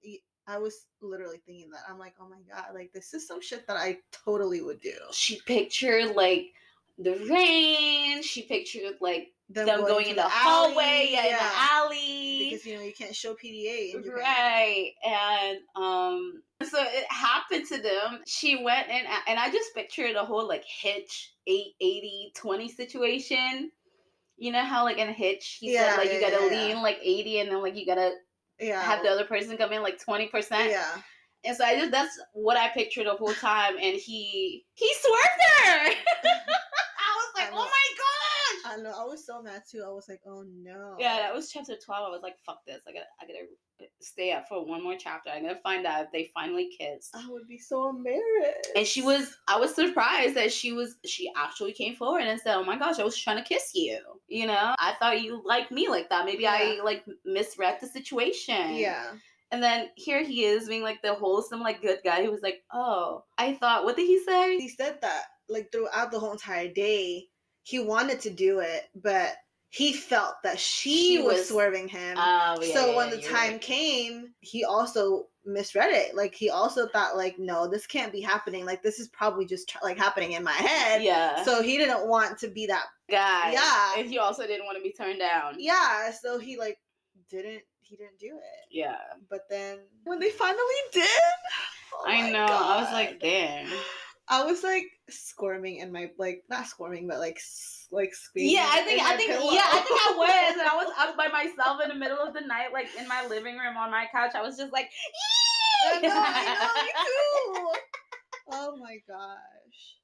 I was literally thinking that i'm like oh my god like this is some shit that i totally would do she pictured like the rain she pictured like them, going, to in the, alley, hallway yeah, in the alley because you know you can't show pda in Japan. Right. And um so it happened to them. She went and and I just pictured a whole like hitch 880 20 situation You know how like in Hitch he Yeah, said like yeah, you gotta yeah, yeah. lean like eighty, and then like you gotta Yeah. have the other person come in like twenty percent. Yeah. And so I just that's what I pictured the whole time, and he he swerved her. [LAUGHS] I was like, I oh my gosh. I know. I was so mad too. I was like, oh no. Yeah, that was chapter twelve. I was like, fuck this. I gotta I gotta stay up for one more chapter. I'm gonna find out if they finally kiss. I would be so embarrassed. And she was I was surprised that she was she actually came forward and said, Oh my gosh, I was trying to kiss you. You know? I thought you liked me like that. Maybe I like misread the situation. Yeah. And then here he is being like the wholesome, like good guy. He was like, Oh, I thought what did he say? He said that like throughout the whole entire day, he wanted to do it, but he felt that she, She was, was- swerving him. Oh yeah. so yeah, when yeah, the time right. came, he also misread it. Like he also thought like, no, this can't be happening. Like this is probably just tr- like happening in my head. Yeah. So he didn't want to be that. guy. Yeah. And he also didn't want to be turned down. Yeah. So he like didn't. He didn't do it. Yeah. But then when they finally did, oh I know. I was like, damn. I was like squirming in my like not squirming, but like like screaming. Yeah, I think I think pillow. yeah, I think I [LAUGHS] was. And I was up by myself in the middle of the night, like in my living room on my couch. I was just like, I know, I know, me [LAUGHS] too. Oh my gosh.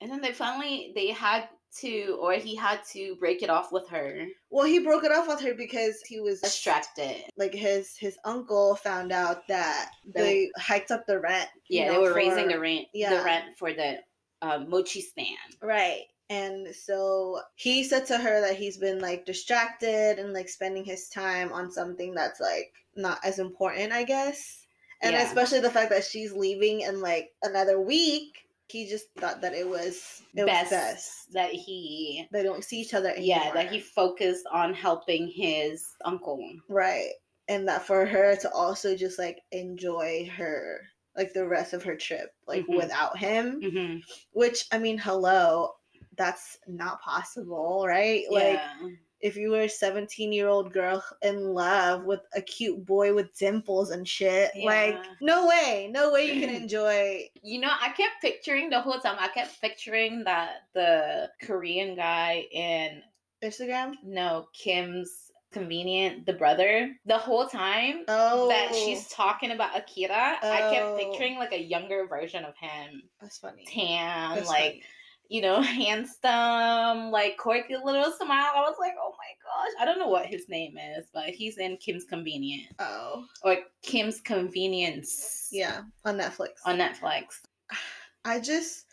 And then they finally they had to or he had to break it off with her. Well, he broke it off with her because he was Distracted. like his his uncle found out that they hiked up the rent. you Yeah, they were for- raising the rent yeah. the rent for the uh, mochi stand. Right. And so he said to her that he's been like distracted and like spending his time on something that's like not as important, I guess. And Yeah. especially the fact that she's leaving in like another week, he just thought that it was it best, was best. that he They don't see each other anymore. yeah, that he focused on helping his uncle. right. And that for her to also just like enjoy her like the rest of her trip like Mhm. without him, hmm which I mean, hello, that's not possible, right? Like yeah. If you were a 17 year old girl in love with a cute boy with dimples and shit Yeah. like no way no way you can [CLEARS THROAT] enjoy You know, I kept picturing the whole time. I kept picturing that the Korean guy in instagram no Kim's convenient, the brother, the whole time oh that she's oh. talking about Akira. I kept Oh. picturing like a younger version of him, that's funny tan, That's like funny. You know, [LAUGHS] handsome, like quirky little smile. I was like, oh my gosh, I don't know what his name is, but he's in Kim's Convenience. oh or Kim's Convenience. yeah on netflix on Netflix. i just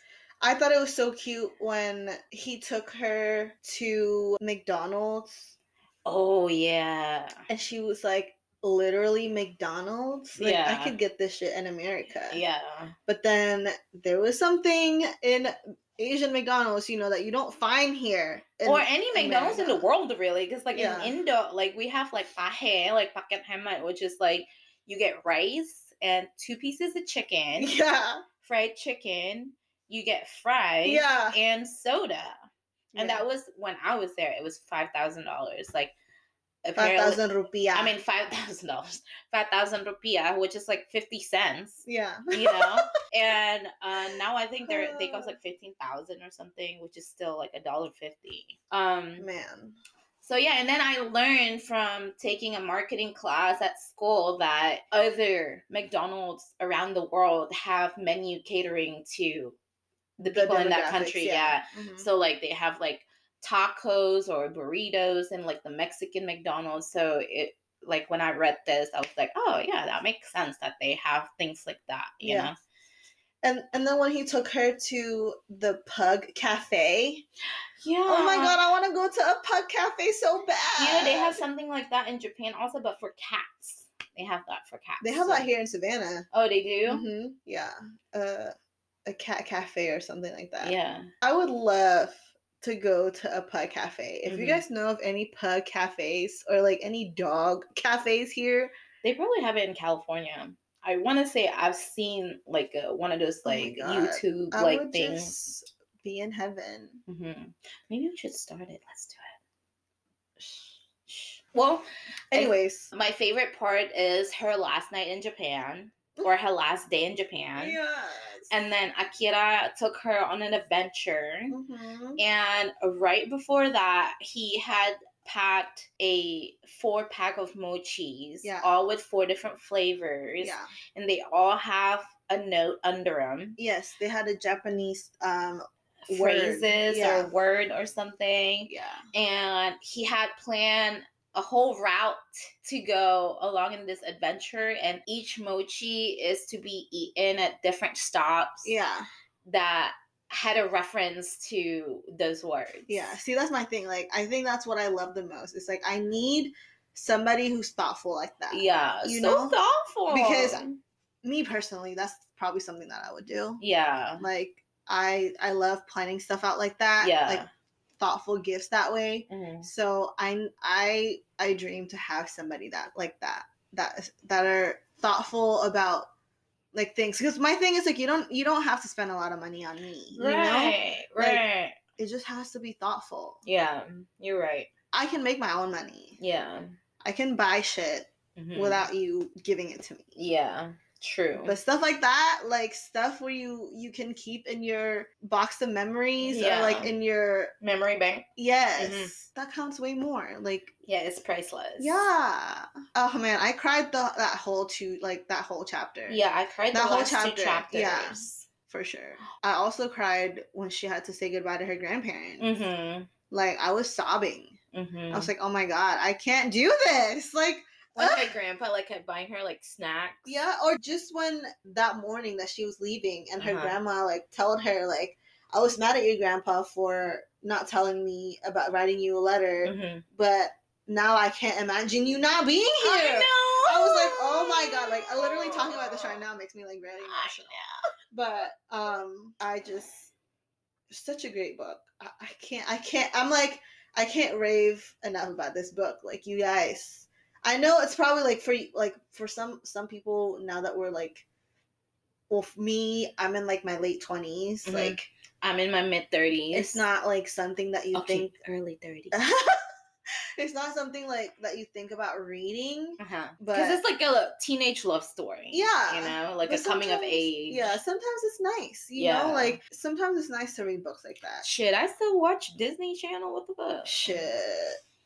i thought it was so cute when he took her to mcdonald's Oh yeah. and she was like literally mcdonald's like Yeah. i could get this shit in america Yeah. But then there was something in Asian McDonald's, you know, that you don't find here. or any McDonald's in the world, really, because like Yeah. in Indo, like we have like pahe, like paket hemat, which is like you get rice and two pieces of chicken, [LAUGHS] Yeah. fried chicken. You get fries, Yeah. and soda, and Yeah. that was when I was there. It was five thousand dollars. Like Five apparently- rupiah. I mean five thousand dollars, five thousand rupiah, which is like fifty cents. yeah. you know [LAUGHS] and uh now i think they're they cost like 15000 or something which is still like a dollar fifty um Man. so yeah and then i learned from taking a marketing class at school that other mcdonald's around the world have menu catering to the people in that country yeah, Mhm. so like they have like tacos or burritos and like the mexican mcdonald's so it like when i read this i was like oh yeah that makes sense that they have things like that you Yeah. know And and then when he took her to the Pug Cafe, Yeah. oh my god, I want to go to a Pug Cafe so bad. Yeah, they have something like that in Japan also, but for cats. They have that for cats. They have that here in Savannah. Oh, they do? hmm Yeah, uh, a cat cafe or something like that. Yeah. I would love to go to a pug cafe. If you Mhm. guys know of any pug cafes or like any dog [LAUGHS] cafes here, They probably have it in California. I want to say I've seen like uh, one of those Oh like God. YouTube like things. be in heaven. hmm Maybe we should start it. Let's do it. Shh. Well, Anyways, my favorite part is her last night in Japan or [LAUGHS] her last day in Japan. yes. And then Akira took her on an adventure. Mhm. And right before that, he had packed a four pack of mochis, Yeah. all with four different flavors. Yeah. And they all have a note under them. Yes, they had a Japanese um Phrases yeah. or word or something. yeah. and he had planned a whole route to go along in this adventure and each mochi is to be eaten at different stops Yeah. that had a reference to those words Yeah. See, that's my thing. Like I think that's what I love the most. It's like I need somebody who's thoughtful like that. yeah You so know? thoughtful Because- Me personally, that's probably something that I would do. yeah Like I I love planning stuff out like that. Yeah. Like thoughtful gifts that way. Mhm. So I I I dream to have somebody that like that that that are thoughtful about like things. Because my thing is like you don't you don't have to spend a lot of money on me you know? Right Like- right. it just has to be thoughtful. Yeah you're right. I can make my own money. Yeah. I can buy shit Mhm. without you giving it to me. Yeah true. But stuff like that like stuff where you you can keep in your box of memories Yeah. or like in your memory bank. Yes. Mhm. that counts way more like yeah it's priceless. Yeah. Oh man i cried the, that whole two like that whole chapter. Yeah i cried That the whole chapter, chapters. Yeah. for sure. I also cried when she had to say goodbye to her grandparents. Mm-hmm. Like i was sobbing. Mm-hmm. i was like oh my god i can't do this. Like When [LAUGHS] my grandpa like kept buying her like snacks. Yeah, or just when that morning that she was leaving and her Uh-huh. grandma like told her like I was mad at your grandpa for not telling me about writing you a letter, Mhm. but now I can't imagine you not being here. I know. I was like, oh my god, like literally talking about this right now makes me like very emotional. But um I just such a great book. I, I can't I can't I'm like I can't rave enough about this book. Like you guys I know it's probably like for like for some some people now that we're like well me I'm in like my late 20s Mhm. like I'm in my mid thirties. it's not like something that you okay, think early thirties. [LAUGHS] it's not something like that you think about reading Uh-huh. But- Because it's like a teenage love story. Yeah. You know, like But a coming of age. Yeah, sometimes it's nice. You Yeah. know, like sometimes it's nice to read books like that. Shit, I still watch Disney Channel with the book. Shit.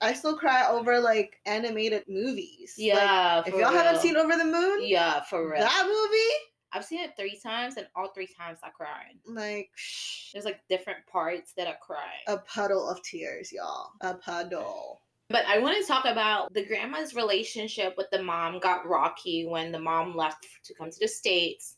I still cry over like animated movies. Like, Yeah. if y'all haven't seen Over the Moon, Yeah, for real. that movie, I've seen it three times and all three times I cried. like shh, There's like different parts that I cried. a puddle of tears, y'all. A puddle. But I want to talk about the grandma's relationship with the mom got rocky when the mom left to come to the States.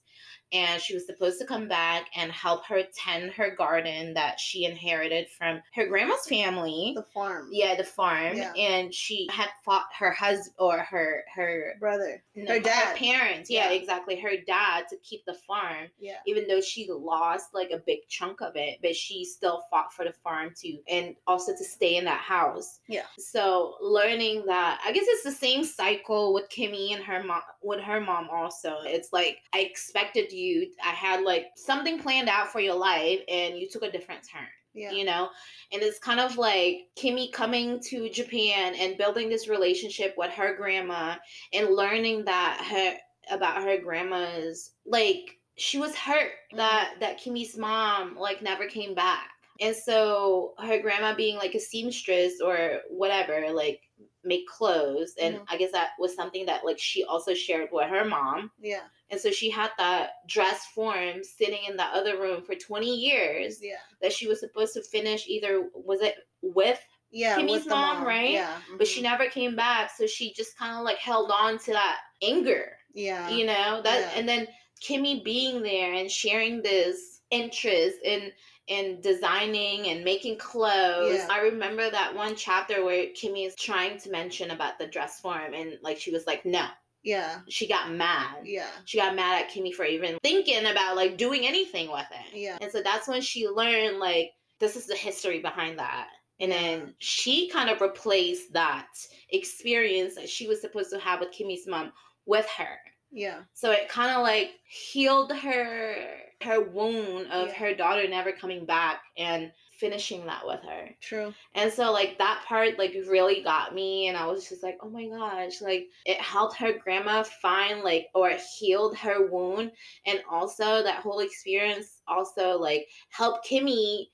And she was supposed to come back and help her tend her garden that she inherited from her grandma's family. The farm. Yeah, the farm. Yeah. And she had fought her husband or her her Brother. no, Her dad. Her parents. Yeah, Yeah. exactly. Her dad to keep the farm Yeah. even though she lost like a big chunk of it, but she still fought for the farm too, and also to stay in that house. Yeah. So learning that, I guess it's the same cycle with Kimi and her mom. With her mom also, it's like I expected you. I had like something planned out for your life, and you took a different turn Yeah. you know and it's kind of like kimi coming to japan and building this relationship with her grandma and learning that her about her grandma's like she was hurt that that kimi's mom like never came back and so her grandma being like a seamstress or whatever like make clothes and Mhm. i guess that was something that like she also shared with her mom Yeah. And so she had that dress form sitting in that other room for 20 years Yeah. that she was supposed to finish either was it with Yeah. Kimi's the mom, right? Yeah. but she mhm. never came back so she just kind of like held on to that anger Yeah. you know that Yeah. and then kimi being there and sharing this interest in in designing and making clothes Yeah. i remember that one chapter where kimi is trying to mention about the dress form and like she was like no Yeah. she got mad Yeah. she got mad at Kimi for even thinking about like doing anything with it. Yeah. And so that's when she learned like this is the history behind that. And then she kind of replaced that experience that she was supposed to have with Kimi's mom with her. Yeah. So it kind of like healed her her wound of Yeah. her daughter never coming back and finishing that with her. True. And so like that part like really got me and I was just like, "Oh my gosh, like it helped her grandma find like or healed her wound and also that whole experience also like helped Kimi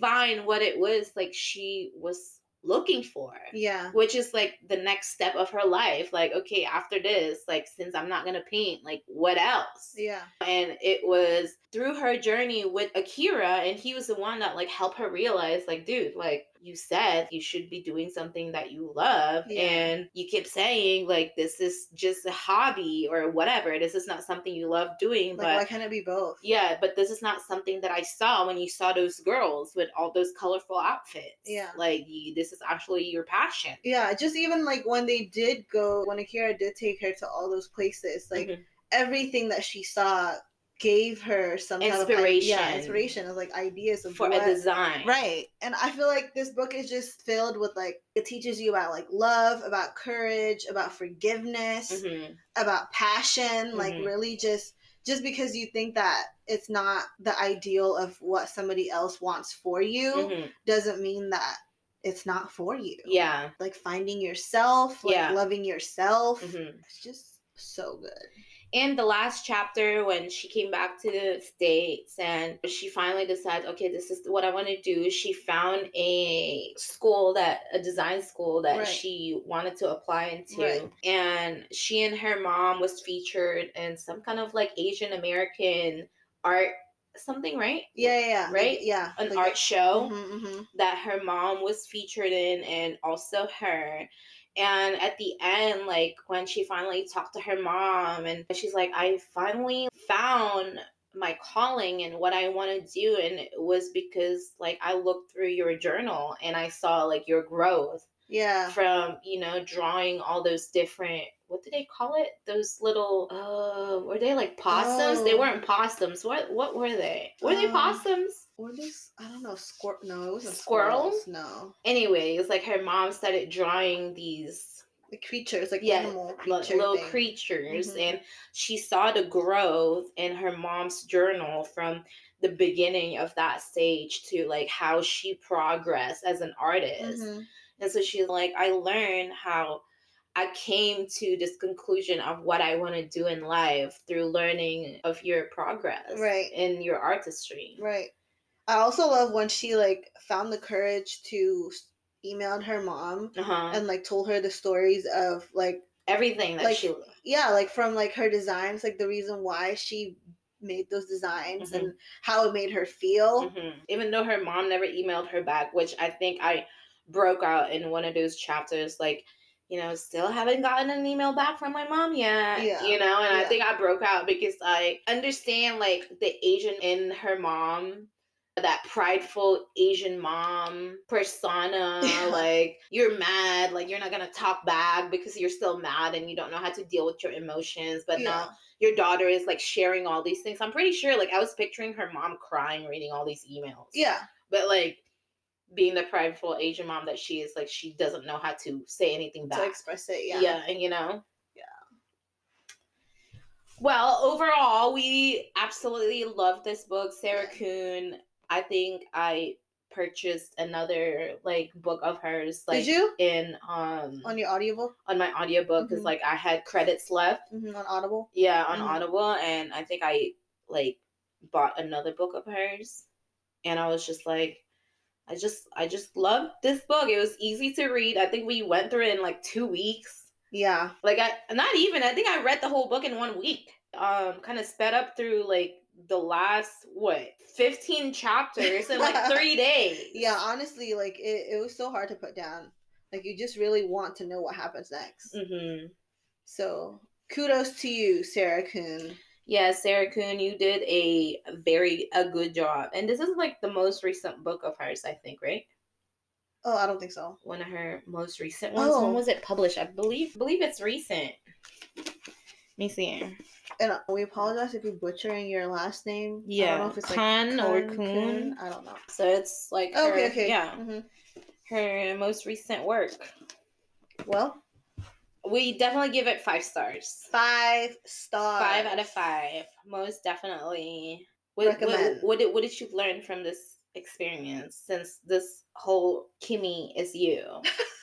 find what it was like she was looking for." Yeah. Which is like the next step of her life. Like, okay, after this, like since I'm not gonna paint, like what else? Yeah. and it was through her journey with Akira and he was the one that like helped her realize like dude like you said you should be doing something that you love Yeah. and you keep saying like this is just a hobby or whatever this is not something you love doing Like, why can't it be both? yeah but this is not something that I saw when you saw those girls with all those colorful outfits Yeah. like you, this is actually your passion Yeah, just even like when they did go, when Akira did take her to all those places, like Mhm. everything that she saw gave her some kind of Inspiration. yeah, inspiration of like ideas of for what, a design Right. And I feel like this book is just filled with like it teaches you about like love, about courage, about forgiveness, Mhm. about passion, like Mhm. really just just because you think that it's not the ideal of what somebody else wants for you Mhm. doesn't mean that it's not for you. yeah Like finding yourself, like Yeah. loving yourself. Mhm. It's just so good. In the last chapter when she came back to the states and she finally decides okay this is what i want to do she found a school that a design school that Right. she wanted to apply into Right. and she and her mom was featured in some kind of like asian american art something right Yeah, yeah, yeah. Right? Like, yeah. an like- art show Mhm, mhm. that her mom was featured in and also her and at the end like when she finally talked to her mom and she's like i finally found my calling and what i want to do. And it was because like i looked through your journal and i saw like your growth Yeah. from you know drawing all those different what do they call it? Those little uh were they like possums? They Oh. weren't possums. What what were they? Were they Um, possums Or this, I don't know, squir- No, it wasn't Squirrels? squirrels. No, anyways, like her mom started drawing these the creatures, like Yeah, animal creature little thing. creatures, Mhm. and she saw the growth in her mom's journal from the beginning of that stage to like how she progressed as an artist. Mhm. And so she's like, I learned how I came to this conclusion of what I want to do in life through learning of your progress Right. in your artistry. Right. I also love when she like found the courage to s- email her mom Uh-huh. and like told her the stories of like Everything that like she yeah like from like her designs like the reason why she made those designs and how it made her feel. Mhm. Even though her mom never emailed her back, which I think I broke out in one of those chapters, like, you know, still haven't gotten an email back from my mom yet. Yeah. You know, and I think I broke out because I understand like the Asian in her mom. That prideful Asian mom persona, [LAUGHS] like you're mad, like you're not gonna talk back because you're still mad and you don't know how to deal with your emotions. But now your daughter is like sharing all these things. I'm pretty sure, like, I was picturing her mom crying reading all these emails. yeah, But, like, being the prideful Asian mom that she is, like, she doesn't know how to say anything back. to express it. Yeah. Yeah. and you know? Yeah. Well, overall, we absolutely love this book, Sarah Kuhn. I think I purchased another like book of hers like Did you? in um on your audiobook on my audiobook because Mhm. like I had credits left. Mm-hmm, on Audible? yeah on Mhm. audible and i think i like bought another book of hers and i was just like i just i just loved this book. It was easy to read. I think we went through it in like two weeks. Yeah, like i not even i think i read the whole book in one week. Um kind of sped up through like the last what 15 chapters in like three [LAUGHS] days yeah. Honestly, like it, it was so hard to put down. Like you just really want to know what happens next. hmm So kudos to you, Sarah Kuhn. Yeah, Sarah Kuhn, you did a very a good job. And this is like the most recent book of hers, I think, right? Oh, I don't think so. One of her most recent ones. Oh. When was it published? I believe believe it's recent. Let me see. And we apologize if you're butchering your last name. I Yeah, don't know if it's like Khan or Kun, Kuhn. I don't know. So it's like Oh, her, okay, okay. yeah, Mhm. her most recent work. Well, We definitely give it five stars. five stars. Five out of five, most definitely. What, recommend. What, what, did, what did you learn from this experience since this whole Kimi is you? [LAUGHS]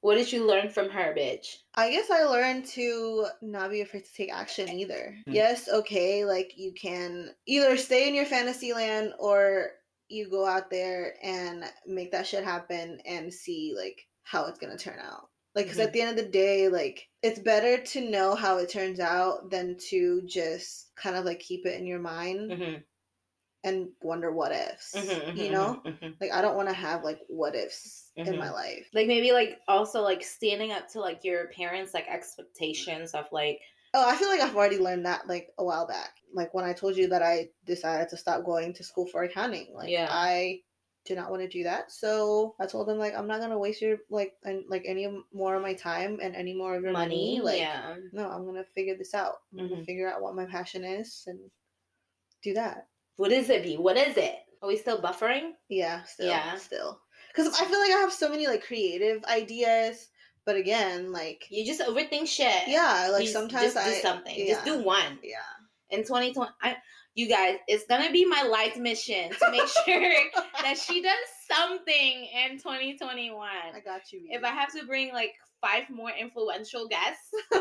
what did you learn from her, bitch? I guess I learned to not be afraid to take action either. Mm. Yes, okay, like you can either stay in your fantasy land or you go out there and make that shit happen and see like how it's gonna turn out. Like, because Mhm. at the end of the day, like it's better to know how it turns out than to just kind of like keep it in your mind Mm-hmm. and wonder what ifs. Mm-hmm, you know, hmm like I don't want to have like what ifs in Mhm. my life. like maybe like also like standing up to like your parents like expectations of like Oh, I feel like I've already learned that like a while back. Like when I told you that I decided to stop going to school for accounting. Like Yeah. I did not want to do that. So I told them like I'm not gonna waste your like and like any of- more of my time and any more of your money. money Like yeah no, I'm gonna figure this out. I'm gonna Mhm. figure out what my passion is and do that. what is it b what is it are we still buffering Yeah, still, Yeah. still. Because I feel like I have so many like creative ideas, but again, like you just overthink shit. Yeah, like You sometimes just do something. Yeah, just do one. Yeah. in 2020 I, you guys it's gonna be my life mission to make [LAUGHS] sure that she does something in 2021 I got you. if i have to bring like five more influential guests [LAUGHS]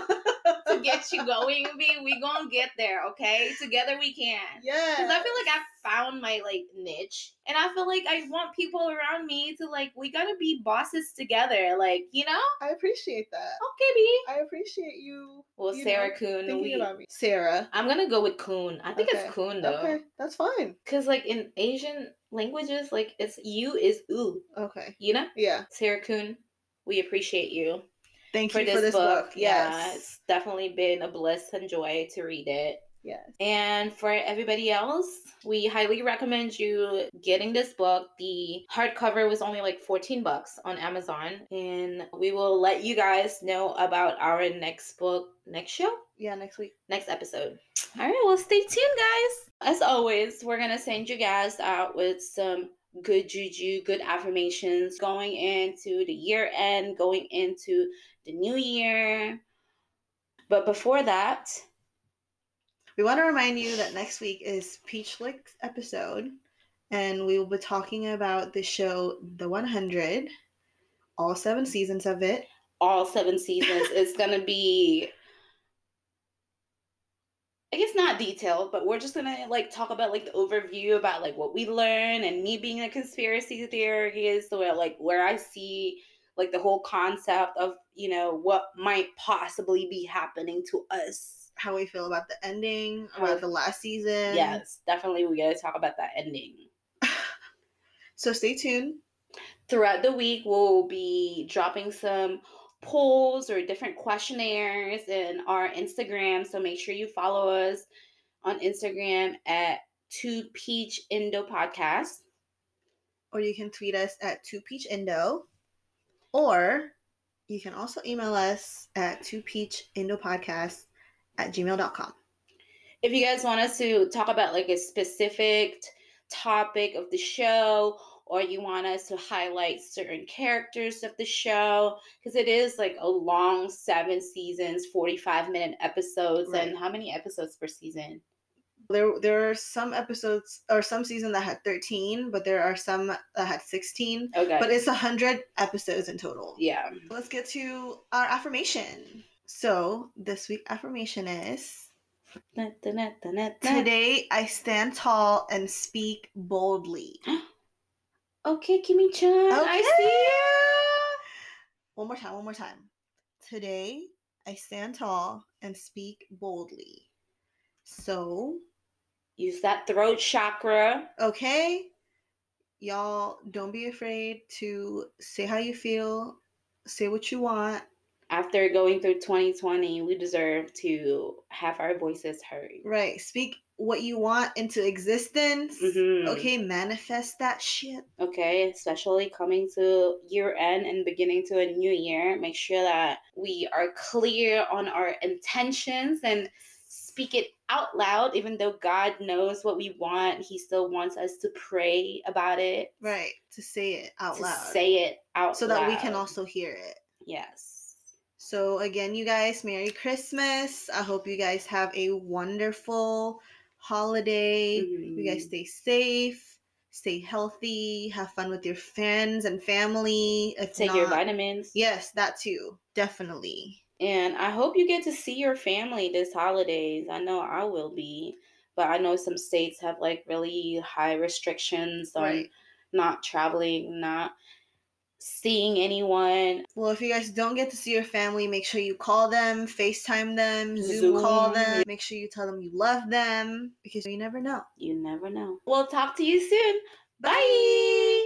to get you going B, we gonna get there okay together we can yeah, Because I feel like I found my like niche, and I feel like I want people around me to like we gotta be bosses together, like you know. I appreciate that. Okay, B. I appreciate you. Well, you Sarah know, thinking We, about me. Sarah. I'm gonna go with Kuhn. I think Okay. it's Kuhn though, Okay, that's fine. because like in Asian languages, like it's you is ooh, Okay. you know. Yeah. Sarah Kuhn, we appreciate you Thank for you this, for this book. book. Yeah, it's definitely been a bliss and joy to read it. Yes. And for everybody else, we highly recommend you getting this book. The hardcover was only like 14 bucks on Amazon. And we will let you guys know about our next book, next show, Yeah. Next week. next episode. All right, well, stay tuned, guys. As always, we're going to send you guys out with some good juju, good affirmations going into the year end, going into the new year. But before that, We want to remind you that next week is Peach Licks episode, and we will be talking about the show The 100, all seven seasons of it. all seven seasons it's gonna be I guess not detailed, but we're just gonna like talk about like the overview about like what we learn and me being a conspiracy theorist, where like where I see like the whole concept of you know what might possibly be happening to us. How we feel about the ending, How- about the last season. yes, definitely we gotta talk about that ending. [LAUGHS] So stay tuned. throughout the week we'll be dropping some polls or different questionnaires in our instagram so make sure you follow us on instagram at two peach indo podcast or you can tweet us at Two Peach Indo. or you can also email us at Two Peach Indo Podcast at gmail.com if you guys want us to talk about like a specific topic of the show or you want us to highlight certain characters of the show because it is like a long seven seasons 45 minute episodes Right. and how many episodes per season? There there are some episodes or some season that had 13 but there are some that had 16 okay. but it's 100 episodes in total. Yeah. Let's get to our affirmation. So this week affirmation is Today. today i stand tall and speak boldly [GASPS] [GASPS] [GASPS] Okay, Kimmy Chan. I see you. One more time, one more time. Today, I stand tall and speak boldly. So, Use that throat chakra. okay, y'all, don't be afraid to say how you feel, say what you want. After going through 2020, we deserve to have our voices heard. Right, speak what you want into existence. Mhm. Okay, manifest that shit. Okay, especially coming to year end and beginning to a new year. Make sure that we are clear on our intentions and speak it out loud, even though God knows what we want. He still wants us to pray about it. Right, to say it out to loud. say it out so that we can also hear it. Yes. So again, you guys, Merry Christmas. I hope you guys have a wonderful holiday. You guys Mhm. stay safe, stay healthy, have fun with your friends and family. If Take your vitamins. Yes, that too. Definitely. And I hope you get to see your family this holidays. I know I will be, but I know some states have like really high restrictions on Right. not traveling, not seeing anyone. Well, if you guys don't get to see your family, make sure you call them, FaceTime them, Zoom, Zoom. call them. Make sure you tell them you love them because you never know. You never know. We'll talk to you soon. Bye.